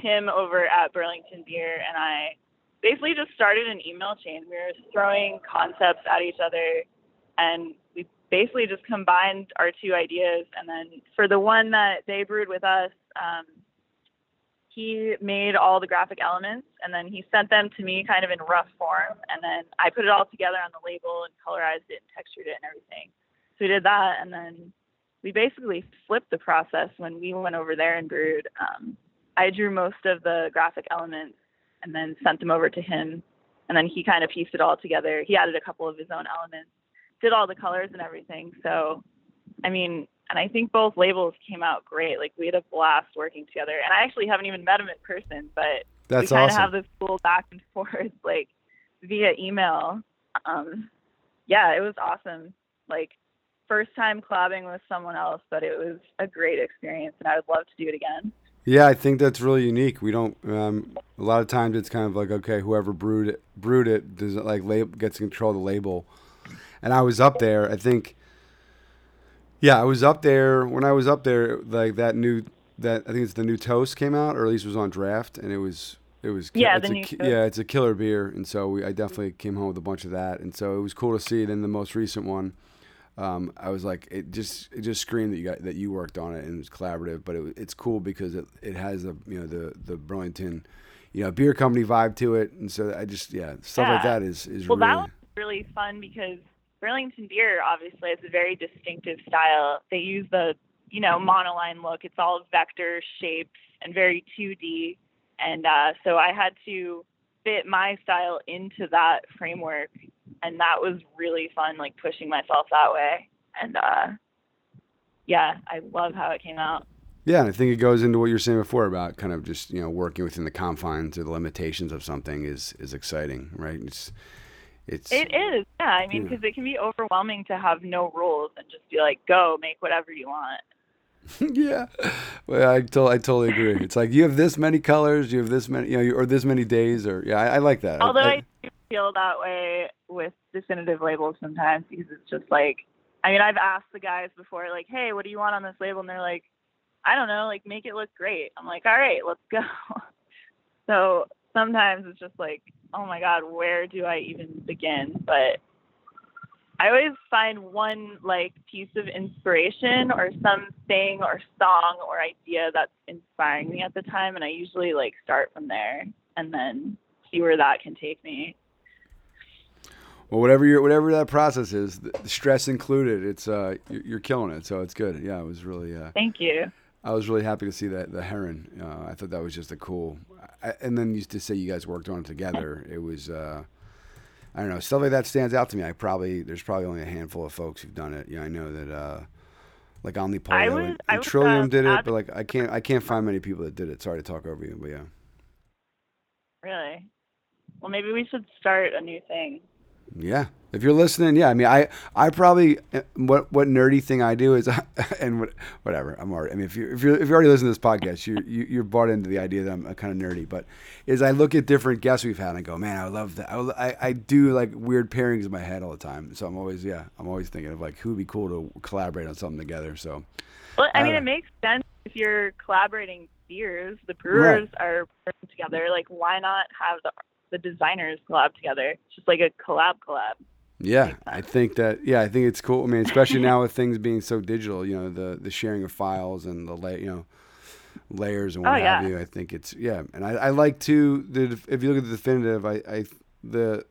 Tim over at Burlington Beer and I basically just started an email chain. We were throwing concepts at each other, and we basically just combined our two ideas. And then for the one that they brewed with us, um, he made all the graphic elements, and then he sent them to me kind of in rough form, and then I put it all together on the label and colorized it and textured it and everything. So we did that, and then we basically flipped the process when we went over there and brewed. Um, I drew most of the graphic elements and then sent them over to him, and then he kind of pieced it all together. He added a couple of his own elements, did all the colors and everything. So, I mean, and I think both labels came out great. Like we had a blast working together, and I actually haven't even met him in person, but That's we kind awesome. of have this cool back and [LAUGHS] forth like via email. Um, yeah, it was awesome. Like first time collabing with someone else, but it was a great experience, and I would love to do it again. Yeah, I think that's really unique. We don't. Um, a lot of times it's kind of like okay, whoever brewed it, brewed it, does it like lab, gets control of the label. And I was up there. I think. Yeah, I was up there when I was up there. Like that new that I think it's the new toast came out, or at least was on draft, and it was it was Yeah, it's the a, new yeah, it's a killer beer, and so we, I definitely came home with a bunch of that, and so it was cool to see it in the most recent one. Um, I was like, it just it just screamed that you got that you worked on it and it was collaborative, but it, it's cool because it, it has a you know the the Burlington, you know, beer company vibe to it, and so I just yeah stuff like that is is Well, that really was really fun because Burlington Beer obviously has a very distinctive style. They use the, you know, monoline look. It's all vector shapes and very 2D. And uh, so I had to fit my style into that framework. And that was really fun, like pushing myself that way. And uh, yeah, I love how it came out. Yeah, and I think it goes into what you were saying before about kind of just you know working within the confines or the limitations of something is is exciting, right? It's it's It is, yeah. I mean, Yeah. because it can be overwhelming to have no rules and just be like, go, make whatever you want. [LAUGHS] yeah. Well, I, to- I totally agree. It's like you have this many colors, you have this many, you know, or this many days, or yeah, I, I like that. Although I, do feel that way with definitive labels sometimes because it's just like, I mean, I've asked the guys before, like, hey, what do you want on this label? And they're like, I don't know, like, make it look great. I'm like, all right, let's go. [LAUGHS] so sometimes it's just like, oh my God, where do I even begin? But I always find one like piece of inspiration or something or song or idea that's inspiring me at the time, and I usually like start from there and then see where that can take me. Well, whatever your whatever that process is, the stress included, it's uh you're, you're killing it. So it's good. Yeah, it was really. Uh, Thank you. I was really happy to see that the heron. Uh, I thought that was just a cool. I, and then you used to say you guys worked on it together. It was. Uh, I don't know. Stuff like that stands out to me. I probably there's probably only a handful of folks who've done it. Yeah, I know that. Uh, like I Omnipollo and, and was, Trillium uh, did it, but like I can't I can't find many people that did it. Sorry to talk over you, but yeah. Really? Well, maybe we should start a new thing. Yeah. If you're listening, yeah, I mean, I, I probably what what nerdy thing I do is, [LAUGHS] and what, whatever. I'm already. I mean, if you if you if you already listen to this podcast, you're you, you're bought into the idea that I'm kind of nerdy. But is I look at different guests we've had and I go, man, I love that. I, I, I do like weird pairings in my head all the time. So I'm always yeah, I'm always thinking of like who would be cool to collaborate on something together. So. Well, I mean, uh, it makes sense if you're collaborating beers. The brewers right. are together. Like, why not have the the designers collab together? It's just like a collab collab. Yeah, I think that. Yeah, I think it's cool. I mean, especially now with things being so digital, you know, the the sharing of files and the lay, you know, layers and oh, what oh, have you. I think it's yeah, and I, I like to the if you look at the definitive, I, I the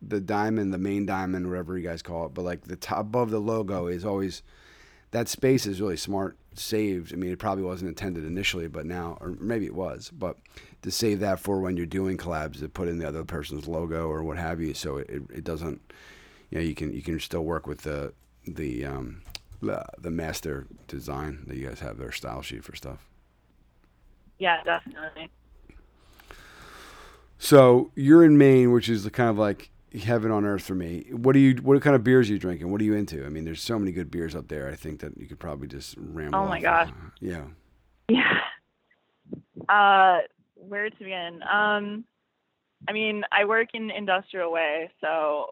the diamond, the main diamond, whatever you guys call it, but like the top above the logo is always that space is really smart saved. I mean, it probably wasn't intended initially, but now, or maybe it was, but to save that for when you're doing collabs, to put in the other person's logo or what have you, so it, it doesn't you know you can you can still work with the the um, the master design that you guys have their style sheet for stuff. Yeah, definitely. So you're in Maine, which is kind of like heaven on earth for me. What do you? What kind of beers are you drinking? What are you into? I mean, there's so many good beers up there. I think that you could probably just ramble. Oh my gosh. Yeah. Yeah. [LAUGHS] Uh, where to begin? Um, I mean, I work in industrial way, so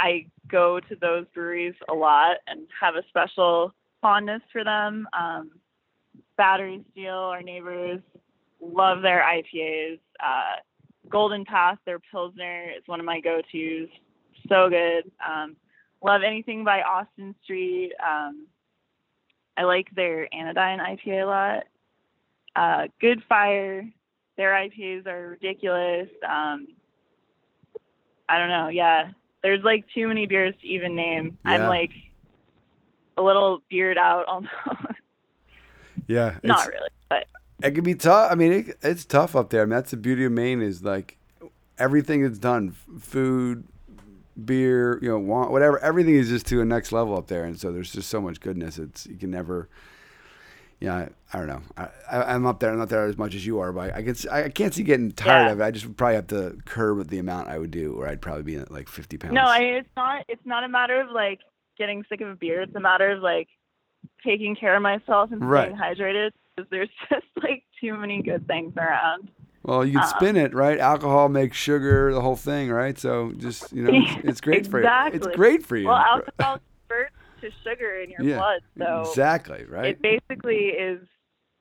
I go to those breweries a lot and have a special fondness for them. Um, Battery Steele, our neighbors, love their IPAs. Uh, Golden Path, their Pilsner is one of my go tos. So good. Um, love anything by Austin Street. Um, I like their Anodyne IPA a lot. Uh, Good Fire, their IPAs are ridiculous. Um, I don't know. Yeah, there's like too many beers to even name. Yeah. I'm like a little beard out almost. [LAUGHS] Yeah, not really, but it can be tough. I mean, it, it's tough up there. I mean, that's the beauty of Maine is like everything that's done, food, beer, you know, whatever. Everything is just to a next level up there, and so there's just so much goodness. It's you can never yeah, I, I don't know. I, am up there. I'm not there as much as you are, but I can. I can't see getting tired yeah. of it. I just would probably have to curb the amount I would do, or I'd probably be at like 50 pounds. No, I mean, it's not. It's not a matter of like getting sick of a beer. It's a matter of like taking care of myself and right. hydrated there's [LAUGHS] just like too many good things around. Well, you can um, spin it, right? Alcohol makes sugar, the whole thing, right? So just you know, it's, it's great exactly. for you. It's great for you. Well, alcohol converts to sugar in your yeah, blood, so exactly right. It basically is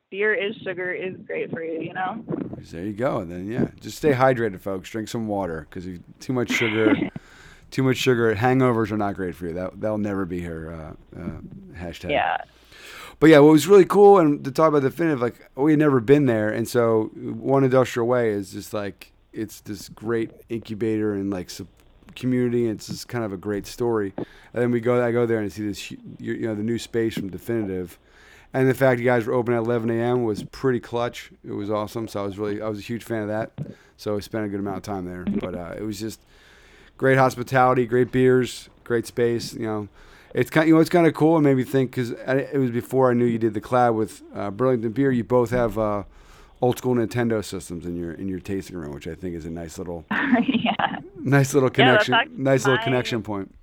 beer is sugar is great for you, you know. There you go. And then yeah, just stay hydrated, folks. Drink some water because too much sugar, [LAUGHS] too much sugar. Hangovers are not great for you. That that'll never be here. uh, uh, hashtag. Yeah. But yeah, what was really cool and to talk about the definitive, like we had never been there, and so one industrial way is just like it's this great incubator and like community. And it's just kind of a great story. And then we go, I go there and see this, you know, the new space from Definitive and the fact you guys were open at 11 a.m. was pretty clutch. It was awesome. So I was really, I was a huge fan of that. So I spent a good amount of time there. But uh, it was just great hospitality, great beers, great space. You know, it's kind, you know, it's kind of cool. It made me think because it was before I knew you did the collab with uh, Burlington Beer. You both have uh, old school Nintendo systems in your in your tasting room, which I think is a nice little, [LAUGHS] yeah, nice little connection, yeah, nice little connection point.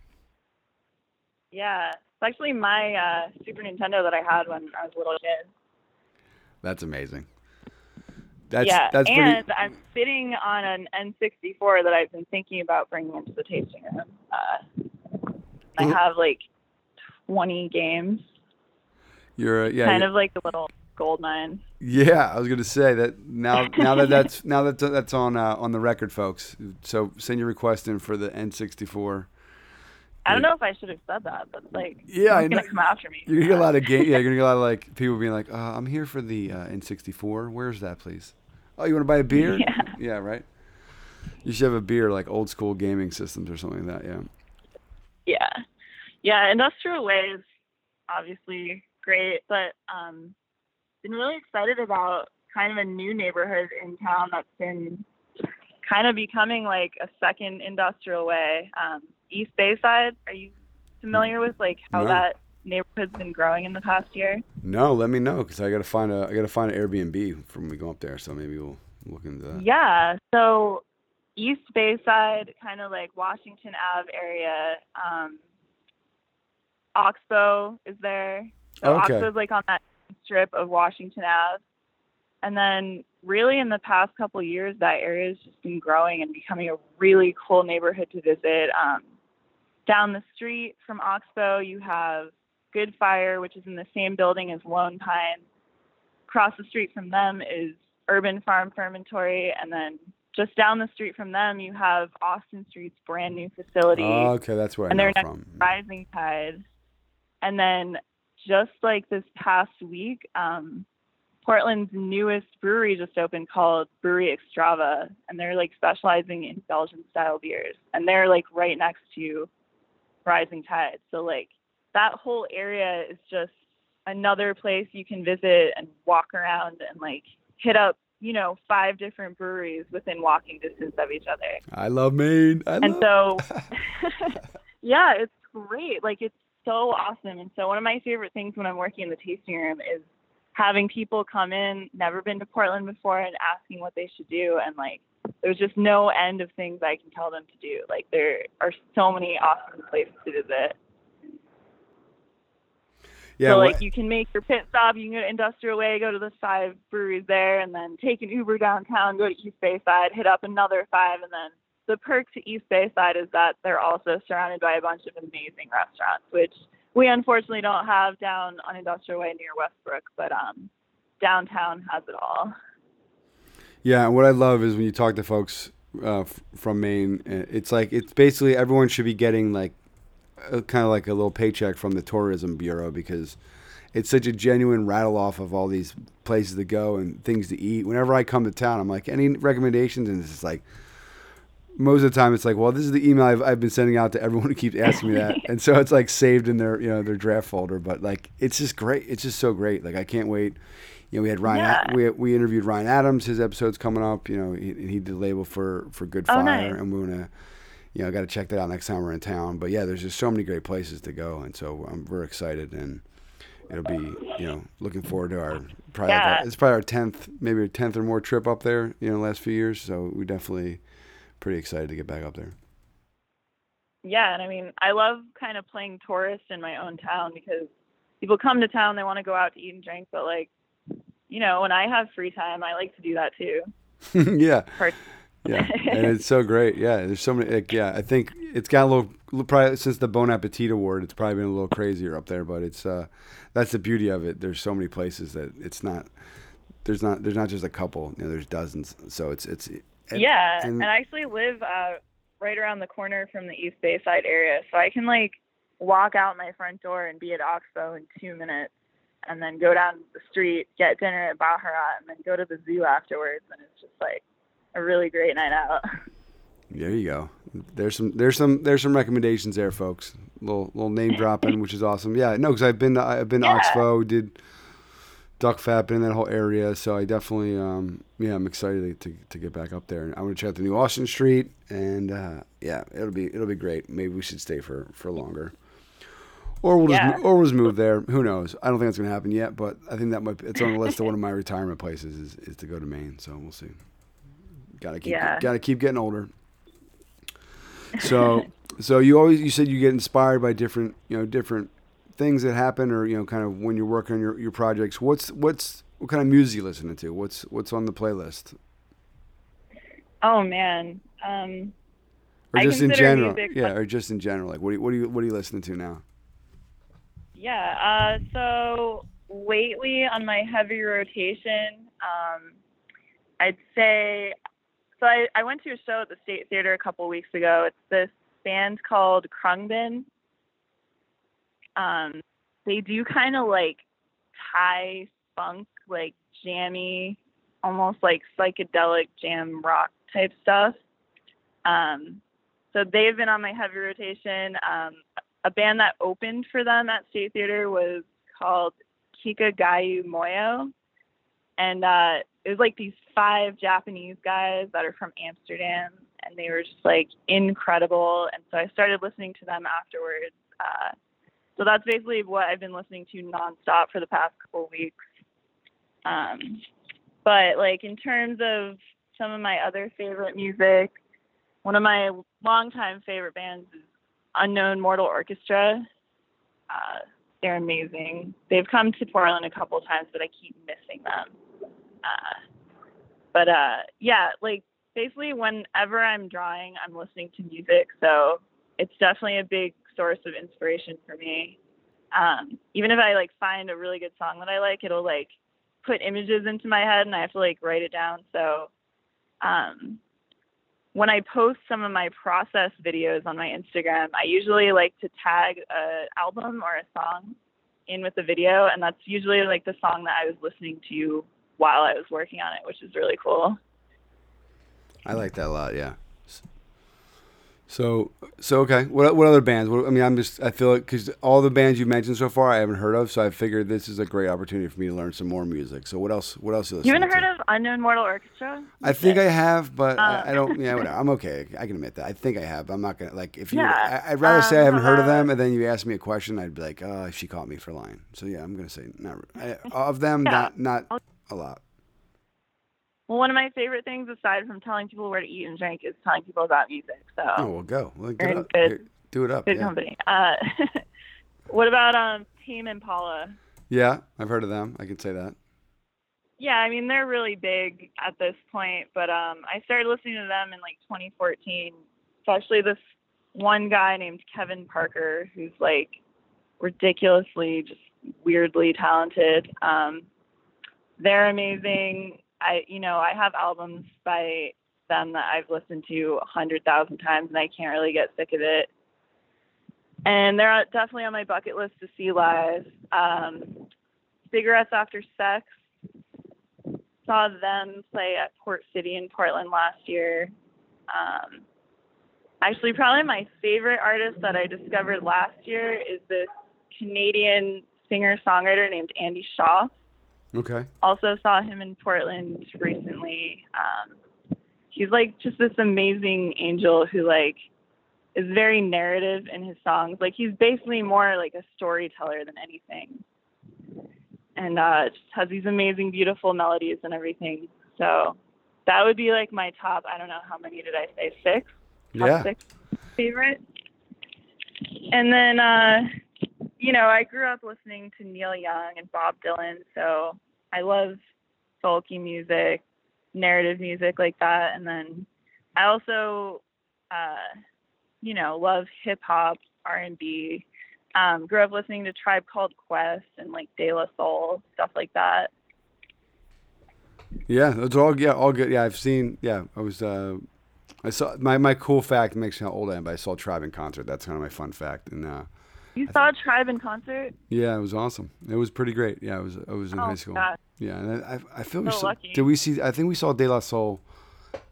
Yeah, it's actually my uh, Super Nintendo that I had when I was a little kid. That's amazing. That's, yeah, that's and pretty... I'm sitting on an N64 that I've been thinking about bringing into the tasting room. Uh, I have like 20 games. You're yeah, kind of like a little gold mine. Yeah, I was going to say that now. [LAUGHS] Now that that's now that that's on uh, on the record, folks. So send your request in for the N64 I don't know if I should have said that, but like, yeah, I'm gonna come after me. You're gonna get a lot of game. Yeah, you're gonna get a lot of like people being like, uh, "I'm here for the uh, N64. Where's that, please? Oh, you want to buy a beer? [LAUGHS] Yeah. Yeah, right. You should have a beer like old school gaming systems or something like that. Yeah. Yeah, yeah. Industrial Way is obviously great, but um, been really excited about kind of a new neighborhood in town that's been kind of becoming like a second industrial way. Um, East Bayside. Are you familiar with like how no. that neighborhood's been growing in the past year? No, let me know because I got to find a I got to find an Airbnb from when we go up there. So maybe we'll look into that. Yeah. So East Bayside, kind of like Washington Ave area. Um, Oxbow is there. So Okay. Oxbow's like on that strip of Washington Ave. And then really in the past couple of years that area has just been growing and becoming a really cool neighborhood to visit. Um, down the street from Oxbow you have Good Fire, which is in the same building as Lone Pine. Across the street from them is Urban Farm Fermentory and then just down the street from them you have Austin Street's brand new facility Oh, okay, that's where I and know they're from. Rising Tide. And then just like this past week, um, Portland's newest brewery just opened called Brewery Extrava, and they're like specializing in Belgian style beers, and they're like right next to Rising Tide. So like that whole area is just another place you can visit and walk around and like hit up, you know, five different breweries within walking distance of each other. I love Maine. I And love. so, [LAUGHS] [LAUGHS] yeah, it's great. Like it's so awesome. And so one of my favorite things when I'm working in the tasting room is having people come in, never been to Portland before, and asking what they should do. And like, there's just no end of things I can tell them to do. Like there are so many awesome places to visit. yeah, so like you can make your pit stop, you can go to Industrial Way, go to the five breweries there, and then take an Uber downtown, go to East Bayside, hit up another five, and then the perk to East Bay side is that they're also surrounded by a bunch of amazing restaurants, which we unfortunately don't have down on Industrial Way near Westbrook, but um, downtown has it all. Yeah, and what I love is when you talk to folks uh, from Maine, uh, it's like it's basically everyone should be getting like kind of like a little paycheck from the tourism bureau because it's such a genuine rattle off of all these places to go and things to eat. Whenever I come to town, I'm like, any recommendations? And it's like most of the time, it's like, well, this is the email I've, I've been sending out to everyone who keeps asking me that, [LAUGHS] and so it's like saved in their you know their draft folder. But like, it's just great. It's just so great. Like, I can't wait. You know, we had Ryan. Yeah. We we interviewed Ryan Adams. His episode's coming up. You know, he, he did the label for for Good Oh, Fire, nice. and we're gonna, you know, got to check that out next time we're in town. But yeah, there's just so many great places to go, and so I'm very excited, and it'll be you know looking forward to our probably like Yeah. our, it's probably our tenth, maybe a tenth or more trip up there. You know, last few years, so we definitely pretty excited to get back up there. Yeah, and I mean, I love kind of playing tourist in my own town because people come to town, they want to go out to eat and drink, but like, you know, when I have free time, I like to do that too. [LAUGHS] yeah. Yeah, and [LAUGHS] it's so great. Yeah, there's so many. Like, yeah, I think it's got a little probably since the Bon Appetit Award. It's probably been a little crazier up there, but it's uh, that's the beauty of it. There's so many places that it's not. There's not. There's not just a couple. You know, there's dozens. So it's it's. And- yeah, and- and, I actually live uh, right around the corner from the East Bayside area, so I can like walk out my front door and be at Oxbow in two minutes, and then go down the street, get dinner at Baharat, and then go to the zoo afterwards, and it's just like a really great night out. There you go. There's some there's some there's some recommendations there, folks. Little little name dropping, which is awesome. Yeah, no, because I've been to, I've been to Yeah. Oxbow, did Duck Fat, been in that whole area. So I definitely um yeah I'm excited to to get back up there. And I'm gonna check out the new Austin Street, and uh, yeah, it'll be it'll be great. Maybe we should stay for for longer. Or we'll Yeah. just or we'll just move there. Who knows? I don't think that's gonna happen yet, but I think that might it's on the list of one of my retirement places is, is to go to Maine. So we'll see. Gotta keep Yeah. gotta keep getting older. So so you always you said you get inspired by different you know different things that happen or you know kind of when you're working on your, your projects. What's what's what kind of music you listening to? What's what's on the playlist? oh man, um, Or just in general? music Yeah, or just in general. Like what do you, what do you what are you listening to now? Yeah. Uh, so lately on my heavy rotation, um, I'd say. So I, I went to a show at the State Theater a couple weeks ago. It's this band called Khruangbin. Um, they do kind of like Thai funk, like jammy, almost like psychedelic jam rock type stuff. Um, so they've been on my heavy rotation. Um, a band that opened for them at State Theater was called Kikagaku Moyo. And uh, it was like these five Japanese guys that are from Amsterdam, and they were just like incredible. And so I started listening to them afterwards. Uh, so that's basically what I've been listening to nonstop for the past couple weeks. Um, but like in terms of some of my other favorite music, one of my longtime favorite bands is Unknown Mortal Orchestra. Uh, they're amazing. They've come to Portland a couple times, but I keep missing them. Uh, but uh, yeah, like basically whenever I'm drawing, I'm listening to music, so it's definitely a big source of inspiration for me. Um, even if I like find a really good song that I like, it'll like put images into my head, and I have to like write it down. So um, when I post some of my process videos on my Instagram, I usually like to tag an album or a song in with the video, and that's usually like the song that I was listening to while I was working on it, which is really cool. I like that a lot. Yeah. So, so okay. What what other bands? What, I mean, I'm just I feel like because all the bands you mentioned so far, I haven't heard of. So I figured this is a great opportunity for me to learn some more music. So what else? What else? You haven't heard to? of Unknown Mortal Orchestra? I think I have, but I, I, don't. Yeah, [LAUGHS] whatever. I'm okay. I can admit that. I think I have. I'm not gonna like if you. Yeah. I, would rather um, say I haven't heard of them, and then you ask me a question, I'd be like, oh, she caught me for lying. So yeah, I'm gonna say not I, of them. Yeah. Not not a lot. Well, one of my favorite things, aside from telling people where to eat and drink, is telling people about music. So. Oh, well, go. Well, get up. Good, Here, do it up. Good yeah. company. Uh, [LAUGHS] what about um, Tame Impala? Yeah, I've heard of them. I can say that. Yeah, I mean they're really big at this point, but um, I started listening to them in like 2014. Especially this one guy named Kevin Parker, who's like ridiculously, just weirdly talented. Um, they're amazing. I you know I have albums by them that I've listened to a hundred thousand times and I can't really get sick of it. And they're definitely on my bucket list to see live. Um, Cigarettes After Sex saw them play at Port City in Portland last year. Um, actually, probably my favorite artist that I discovered last year is this Canadian singer songwriter named Andy Shauf. Okay. Also saw him in Portland recently. Um, he's like just this amazing angel who like is very narrative in his songs. Like he's basically more like a storyteller than anything. And uh just has these amazing, beautiful melodies and everything. So that would be like my top I don't know how many did I say? Six? Top yeah. six favorite. And then uh you know, I grew up listening to Neil Young and Bob Dylan, so I love folky music, narrative music like that. And then I also, uh, you know, love hip hop, R and B. Um, grew up listening to Tribe Called Quest and like De La Soul, stuff like that. Yeah, are all yeah, all good. Yeah, I've seen. Yeah, I was. Uh, I saw my my cool fact makes me how old I am, but I saw Tribe in concert. That's kind of my fun fact. And uh, you saw Tribe in concert? Yeah, it was awesome. It was pretty great. Yeah, I was I was in oh, high school. God. Yeah, and I I feel so we saw, did we see? I think we saw De La Soul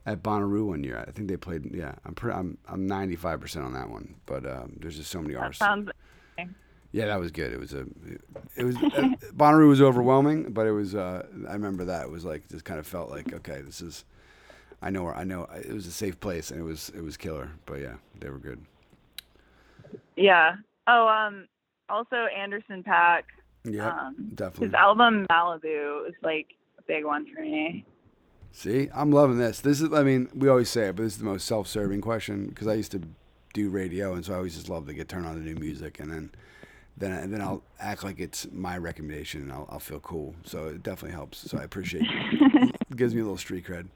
at Bonnaroo one year. I think they played. Yeah, I'm pretty. I'm I'm 95 percent on that one. But um, there's just so many that artists. Sounds. Yeah, that was good. It was a, it was uh, [LAUGHS] Bonnaroo was overwhelming, but it was. Uh, I remember that it was like just kind of felt like okay, this is. I know where I know it was a safe place, and it was it was killer. But yeah, they were good. Yeah. Oh, um, also Anderson Paak. Yeah, um, definitely. His album Malibu is like a big one for me. See, I'm loving this. This is, I mean, we always say it, but this is the most self-serving question because I used to do radio, and so I always just love to get turned on to new music, and then, then, and then I'll act like it's my recommendation, and I'll, I'll feel cool. So it definitely helps. So I appreciate it. it [LAUGHS] gives me a little street cred.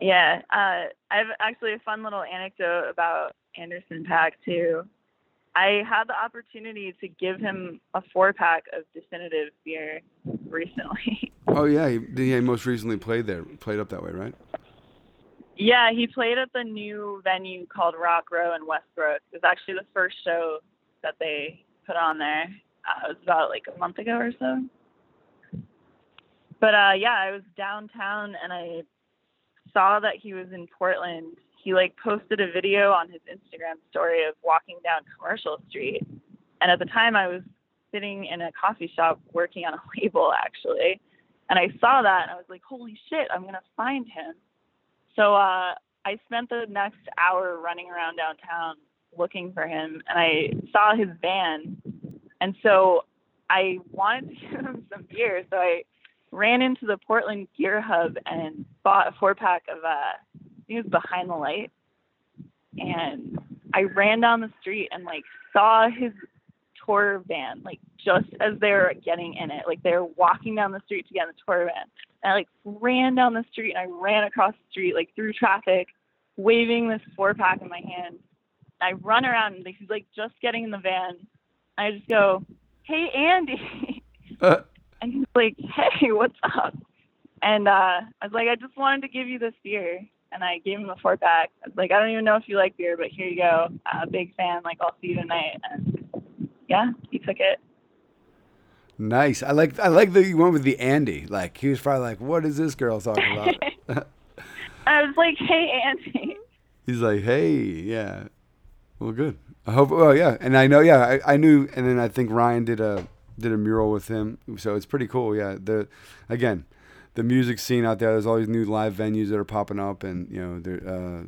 Yeah, uh, I have actually a fun little anecdote about Anderson Paak too. I had the opportunity to give him a four pack of definitive beer recently. [LAUGHS] Oh yeah, he, he most recently played there, played up that way, right? Yeah, he played at the new venue called Rock Row in Westbrook. It was actually the first show that they put on there. Uh, it was about like a month ago or so. But uh, yeah, I was downtown and I saw that he was in Portland he like posted a video on his Instagram story of walking down Commercial Street. And at the time I was sitting in a coffee shop working on a [LAUGHS] label actually. And I saw that and I was like, holy shit, I'm going to find him. So uh, I spent the next hour running around downtown looking for him and I saw his van. And so I wanted to [LAUGHS] give him some beer. So I ran into the Portland Gear Hub and bought a four pack of uh, he was behind the light, and I ran down the street and like saw his tour van like just as they were getting in it. Like they were walking down the street to get in the tour van. And I like ran down the street and I ran across the street like through traffic, waving this four pack in my hand. I run around and he's like just getting in the van. I just go, Hey Andy Uh, [LAUGHS] and he's like, Hey, what's up? And uh I was like, I just wanted to give you this beer and I gave him a four pack. I was like, I don't even know if you like beer, but here you go. Uh, big fan, like I'll see you tonight and yeah, he took it. nice. I like I like that you went with the Andy. Like he was probably like, "What is this girl talking about?" [LAUGHS] I was like, Hey Andy He's like, "Hey, yeah, well, good. I hope. Oh, yeah, and I know. Yeah, I, I knew. And then I think Ryan did a did a mural with him, so it's pretty cool. Yeah, the again, the music scene out there. There's all these new live venues that are popping up, and you know, there. Uh,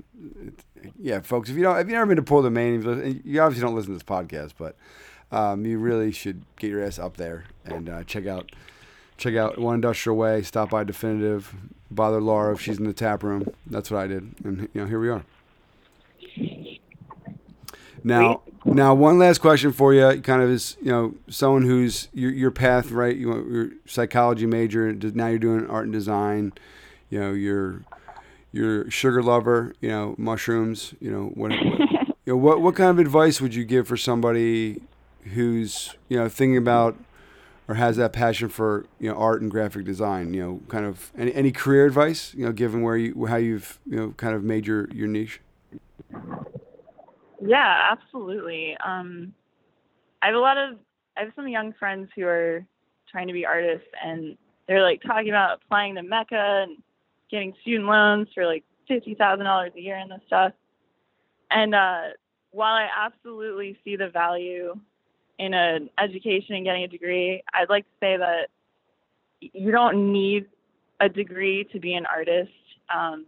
yeah, folks, if you don't, if you've never been to Portland Maine, you, you obviously don't listen to this podcast, but um, you really should get your ass up there and uh, check out check out One Industrial Way. Stop by Definitive. Bother Laura if she's in the tap room. That's what I did, and you know, here we are. Now, now, one last question for you. Kind of is, you know, someone who's your your path, right? You your psychology major. Now you're doing art and design. You know, you're you're sugar lover. You know, mushrooms. You know, what, what you know, what what kind of advice would you give for somebody who's you know thinking about or has that passion for you know art and graphic design? You know, kind of any any career advice? You know, given where you how you've you know kind of made your your niche. Yeah, absolutely. Um, I have a lot of I have some young friends who are trying to be artists, and they're like talking about applying to MECA and getting student loans for like fifty thousand dollars a year and this stuff. And uh, while I absolutely see the value in an education and getting a degree, I'd like to say that you don't need a degree to be an artist. Um,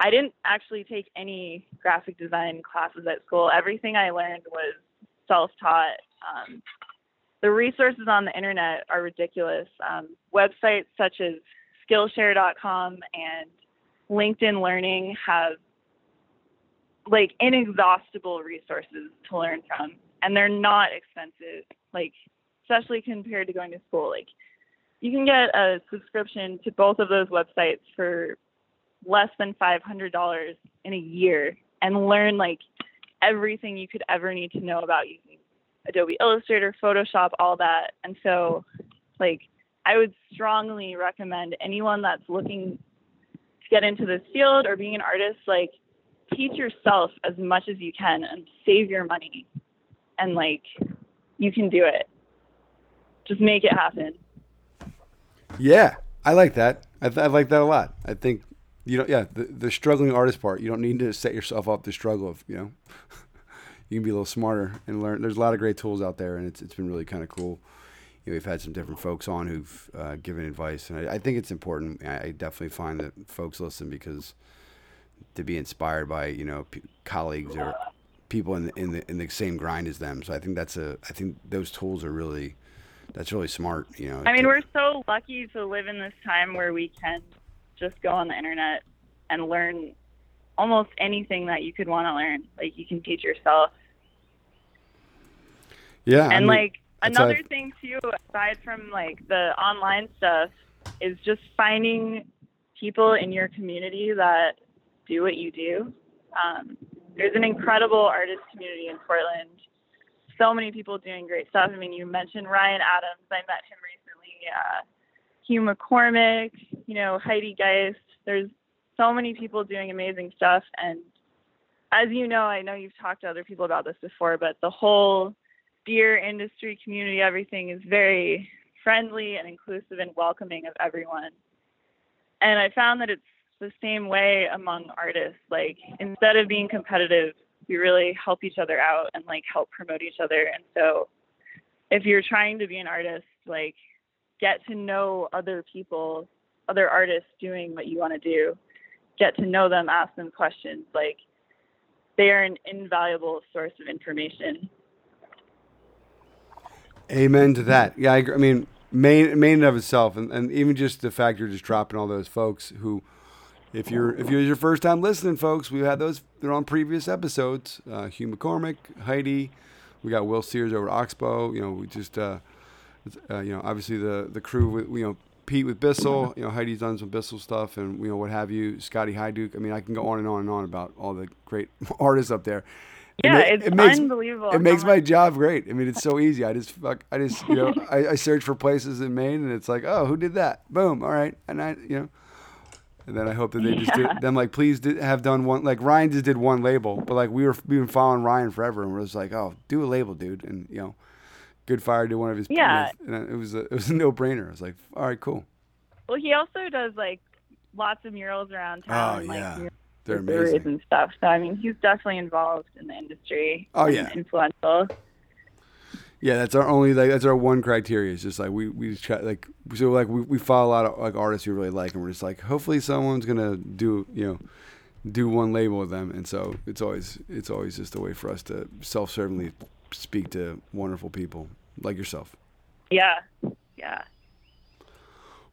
I didn't actually take any graphic design classes at school. Everything I learned was self-taught. Um, the resources on the internet are ridiculous. Um, websites such as Skillshare.com and LinkedIn Learning have like inexhaustible resources to learn from, and they're not expensive. Like especially compared to going to school. Like you can get a subscription to both of those websites for less than $500 in a year and learn like everything you could ever need to know about using Adobe Illustrator, Photoshop, all that. And so, like, I would strongly recommend anyone that's looking to get into this field or being an artist, like, teach yourself as much as you can and save your money. And, like, you can do it. Just make it happen. Yeah, I like that. I, th- I like that a lot. I think you know, yeah, the, the struggling artist part. You don't need to set yourself up to struggle. If, you know, [LAUGHS] you can be a little smarter and learn. There's a lot of great tools out there, and it's it's been really kind of cool. You know, we've had some different folks on who've uh, given advice, and I, I, think it's important. I, I, definitely find that folks listen because to be inspired by you know p- colleagues or people in the, in the in the same grind as them. So I think that's a I think those tools are really that's really smart. You know, I mean, to, we're so lucky to live in this time where we can just go on the internet and learn almost anything that you could want to learn. Like you can teach yourself. Yeah. And I mean, like another a... thing too, aside from like the online stuff, is just finding people in your community that do what you do. Um, there's an incredible artist community in Portland. So many people doing great stuff. I mean, you mentioned Ryan Adams. I met him recently. Uh, Hugh McCormick, you know, Heidi Geist. There's so many people doing amazing stuff. And as you know, I know you've talked to other people about this before, but the whole beer industry community, everything is very friendly and inclusive and welcoming of everyone. And I found that it's the same way among artists. Like instead of being competitive, we really help each other out and like help promote each other. And so if you're trying to be an artist, like get to know other people, other artists doing what you want to do. Get to know them, ask them questions. Like they are an invaluable source of information. Amen to that. Yeah, I, I mean, main main of itself, and, and even just the fact you're just dropping all those folks who, if you're if you're your first time listening, folks, we've had those. They're on previous episodes. Uh, Hugh McCormick, Heidi, we got Will Sears over at Oxbow. You know, we just uh, uh, you know obviously the the crew with you know Pete with Bissell. You know, Heidi's done some Bissell stuff, and you know what have you. Scotty Hyduke. I mean, I can go on and on and on about all the great [LAUGHS] artists up there. Yeah, it, it's it makes, unbelievable. It makes my job great. I mean, it's so easy. I just fuck. I just you know I, I search for places in Maine, and it's like, oh, who did that? Boom. All right, and I you know. And then I hope that they just yeah. do. Them like, please do, have done one. Like Ryan just did one label, but like we were we've been following Ryan forever, and we're just like, oh, do a label, dude. And you know, Goodfire did one of his. Yeah. And it was a [LAUGHS] it was a no brainer. I was like, all right, cool. Well, he also does like lots of murals around oh, town. Oh yeah, like, they're amazing and stuff. So I mean, he's definitely involved in the industry. Oh yeah, influential. Yeah, that's our only like that's our one criteria. It's just like we we try like so like we, we follow a lot of like artists we really like, and we're just like hopefully someone's gonna do you know do one label with them, and so it's always it's always just a way for us to self-servingly speak to wonderful people like yourself. Yeah, yeah.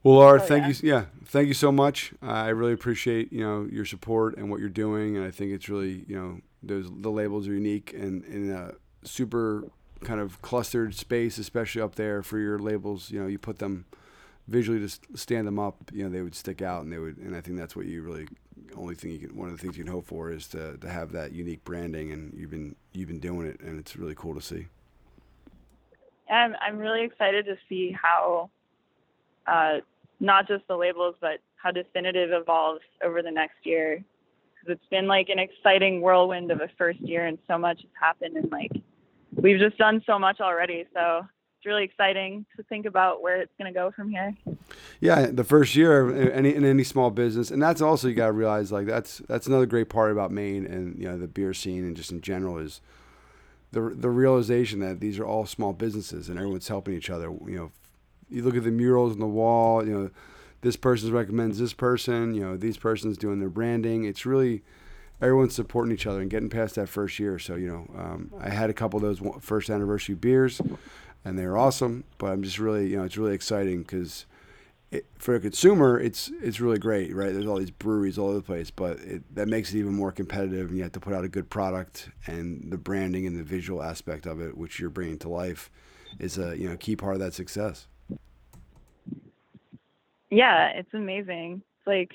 Well, Laura, oh, thank yeah. you. Yeah, thank you so much. Uh, I really appreciate you know your support and what you're doing, and I think it's really you know those the labels are unique and in a super kind of clustered space, especially up there for your labels. You know, you put them visually to stand them up. You know, they would stick out, and they would. And I think that's what you really only thing you can. One of the things you can hope for is to to have that unique branding, and you've been you've been doing it, and it's really cool to see. I'm I'm really excited to see how uh, not just the labels, but how Definitive evolves over the next year. Because it's been like an exciting whirlwind of a first year, and so much has happened, and like we've just done so much already. So it's really exciting to think about where it's going to go from here. Yeah, the first year in any, in any small business, and that's also you got to realize like that's that's another great part about Maine and you know the beer scene and just in general is the the realization that these are all small businesses and everyone's helping each other. You know, you look at the murals on the wall. You know, this person recommends this person. You know, these person's doing their branding. It's really everyone's supporting each other and getting past that first year. So you know, um, I had a couple of those first anniversary beers, and they were awesome. But I'm just really, you know, it's really exciting because for a consumer, it's it's really great, right? There's all these breweries all over the place, but it, that makes it even more competitive, and you have to put out a good product, and the branding and the visual aspect of it, which you're bringing to life, is a you know key part of that success. Yeah, it's amazing. It's like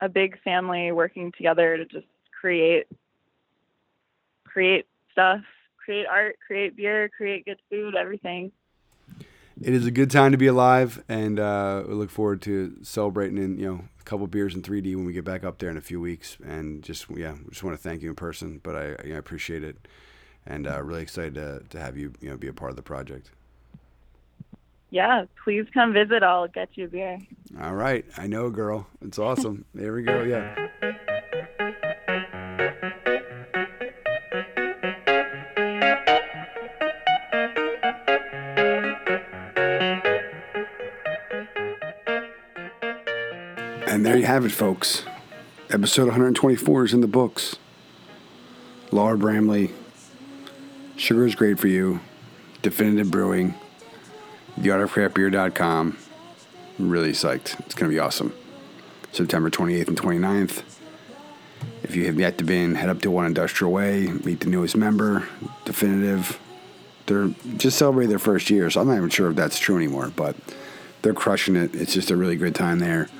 a big family working together to just create create stuff, create art, create beer, create good food, everything it is a good time to be alive, and uh, we look forward to celebrating in you know a couple beers in 3D when we get back up there in a few weeks. And just yeah, just want to thank you in person, but I, I appreciate it, and uh, really excited to, to have you you know be a part of the project. Yeah, please come visit. I'll get you a beer. All right, I know, girl. It's awesome. there we go. Yeah. And there you have it, folks. Episode 124 is in the books. Laura Bramley, Sugar is Great for You, Definitive Brewing, theartofcraftbeer.com. I'm really psyched. It's going to be awesome. September 28th and 29th. If you have yet to been, head up to One Industrial Way, meet the newest member, Definitive. They're just celebrating their first year, so I'm not even sure if that's true anymore, but they're crushing it. It's just a really good time there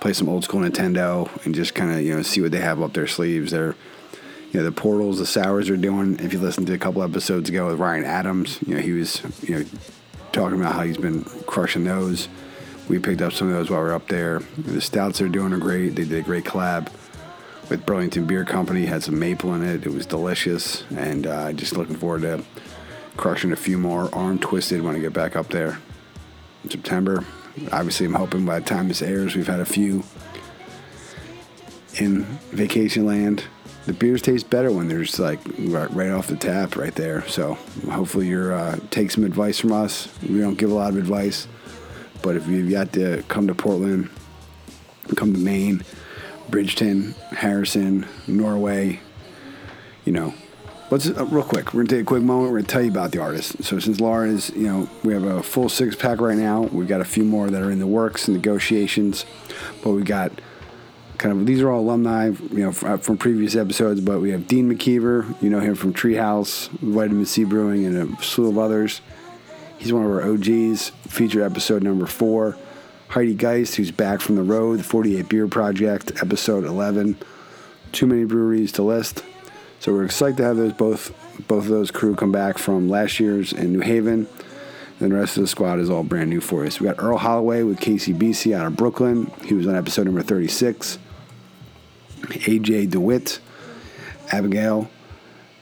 play some old school Nintendo and just kind of you know see what they have up their sleeves. They're you know the portals, the sours are doing. If you listen to a couple episodes ago with Ryan Adams, you know he was you know talking about how he's been crushing those. We picked up some of those while we are up there. The stouts they're doing are great. They did a great collab with Burlington Beer Company. Had some maple in it. It was delicious, and uh, just looking forward to crushing a few more. Arm twisted when I get back up there in September obviously, I'm hoping by the time this airs, we've had a few in Vacationland. The beers taste better when there's like right off the tap right there. So hopefully you uh, take some advice from us. We don't give a lot of advice, but if you've got to come to Portland, come to Maine, Bridgton, Harrison, Norway, you know, let's uh, real quick. We're gonna take a quick moment. We're gonna tell you about the artist. So since Laura is, you know, we have a full six pack right now. We've got a few more that are in the works and negotiations, but we got kind of these are all alumni, you know, from, from previous episodes. But we have Dean McKeever, you know him from Treehouse, Vitamin Sea Brewing, and a slew of others. He's one of our OGs. Feature episode number four. Heidi Geist, who's back from the road, the 48 Beer Project, episode 11. Too many breweries to list. So we're excited to have those both both of those crew come back from last year's in New Haven. And the rest of the squad is all brand new for us. We got Earl Holloway with KCBC out of Brooklyn. He was on episode number 36. AJ DeWitt, Abigail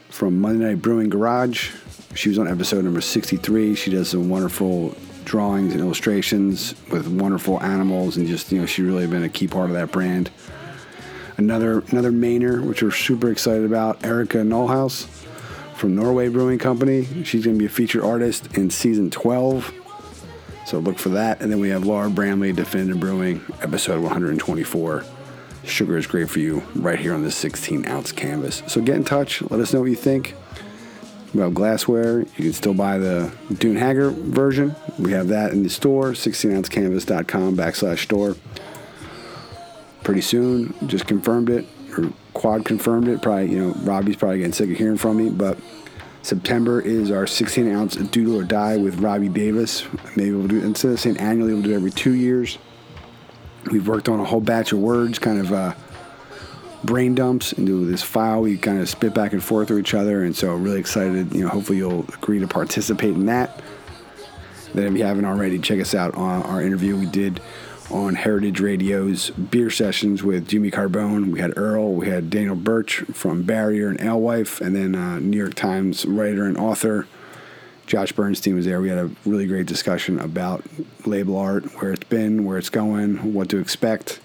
from Monday Night Brewing Garage. She was on episode number 63. She does some wonderful drawings and illustrations with wonderful animals, and just, you know, she's really been a key part of that brand. Another another Mainer, which we're super excited about, Erica Nullhouse from Norway Brewing Company. She's going to be a featured artist in season 12. So look for that. And then we have Laura Bramley, Definitive Brewing, episode 124. Sugar is great for you right here on this 16 ounce canvas. So get in touch. Let us know what you think. We have glassware. You can still buy the Dune Hager version. We have that in the store, 16ouncecanvas.com backslash store. Pretty soon, just confirmed it, or Quad confirmed it. Probably, you know, Robbie's probably getting sick of hearing from me, but September is our 16 ounce Doodle or Die with Robbie Davis. Maybe we'll do, instead of saying annually, we'll do it every two years. We've worked on a whole batch of words, kind of uh, brain dumps into this file. We kind of spit back and forth with each other, and so really excited. You know, hopefully you'll agree to participate in that. Then, if you haven't already, check us out on our interview we did on Heritage Radio's beer sessions with Jimmy Carbone. We had Earl, we had Daniel Birch from Barrier and Alewife, and then uh, New York Times writer and author Josh Bernstein was there. We had a really great discussion about label art, where it's been, where it's going, what to expect,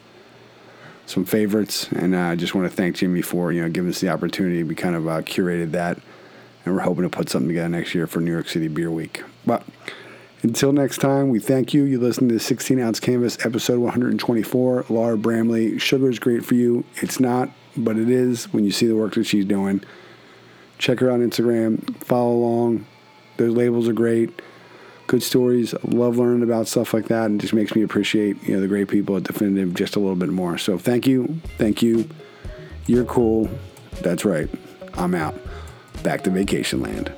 some favorites, and uh, I just want to thank Jimmy for you know giving us the opportunity. We kind of uh, curated that, and we're hoping to put something together next year for New York City Beer Week. But until next time, we thank you. You listen to 16 Ounce Canvas, episode 124. Laura Bramley, sugar is great for you. It's not, but it is when you see the work that she's doing. Check her out on Instagram, follow along. Those labels are great. Good stories. Love learning about stuff like that and just makes me appreciate, you know, the great people at Definitive just a little bit more. So thank you. Thank you. You're cool. That's right. I'm out. Back to Vacationland.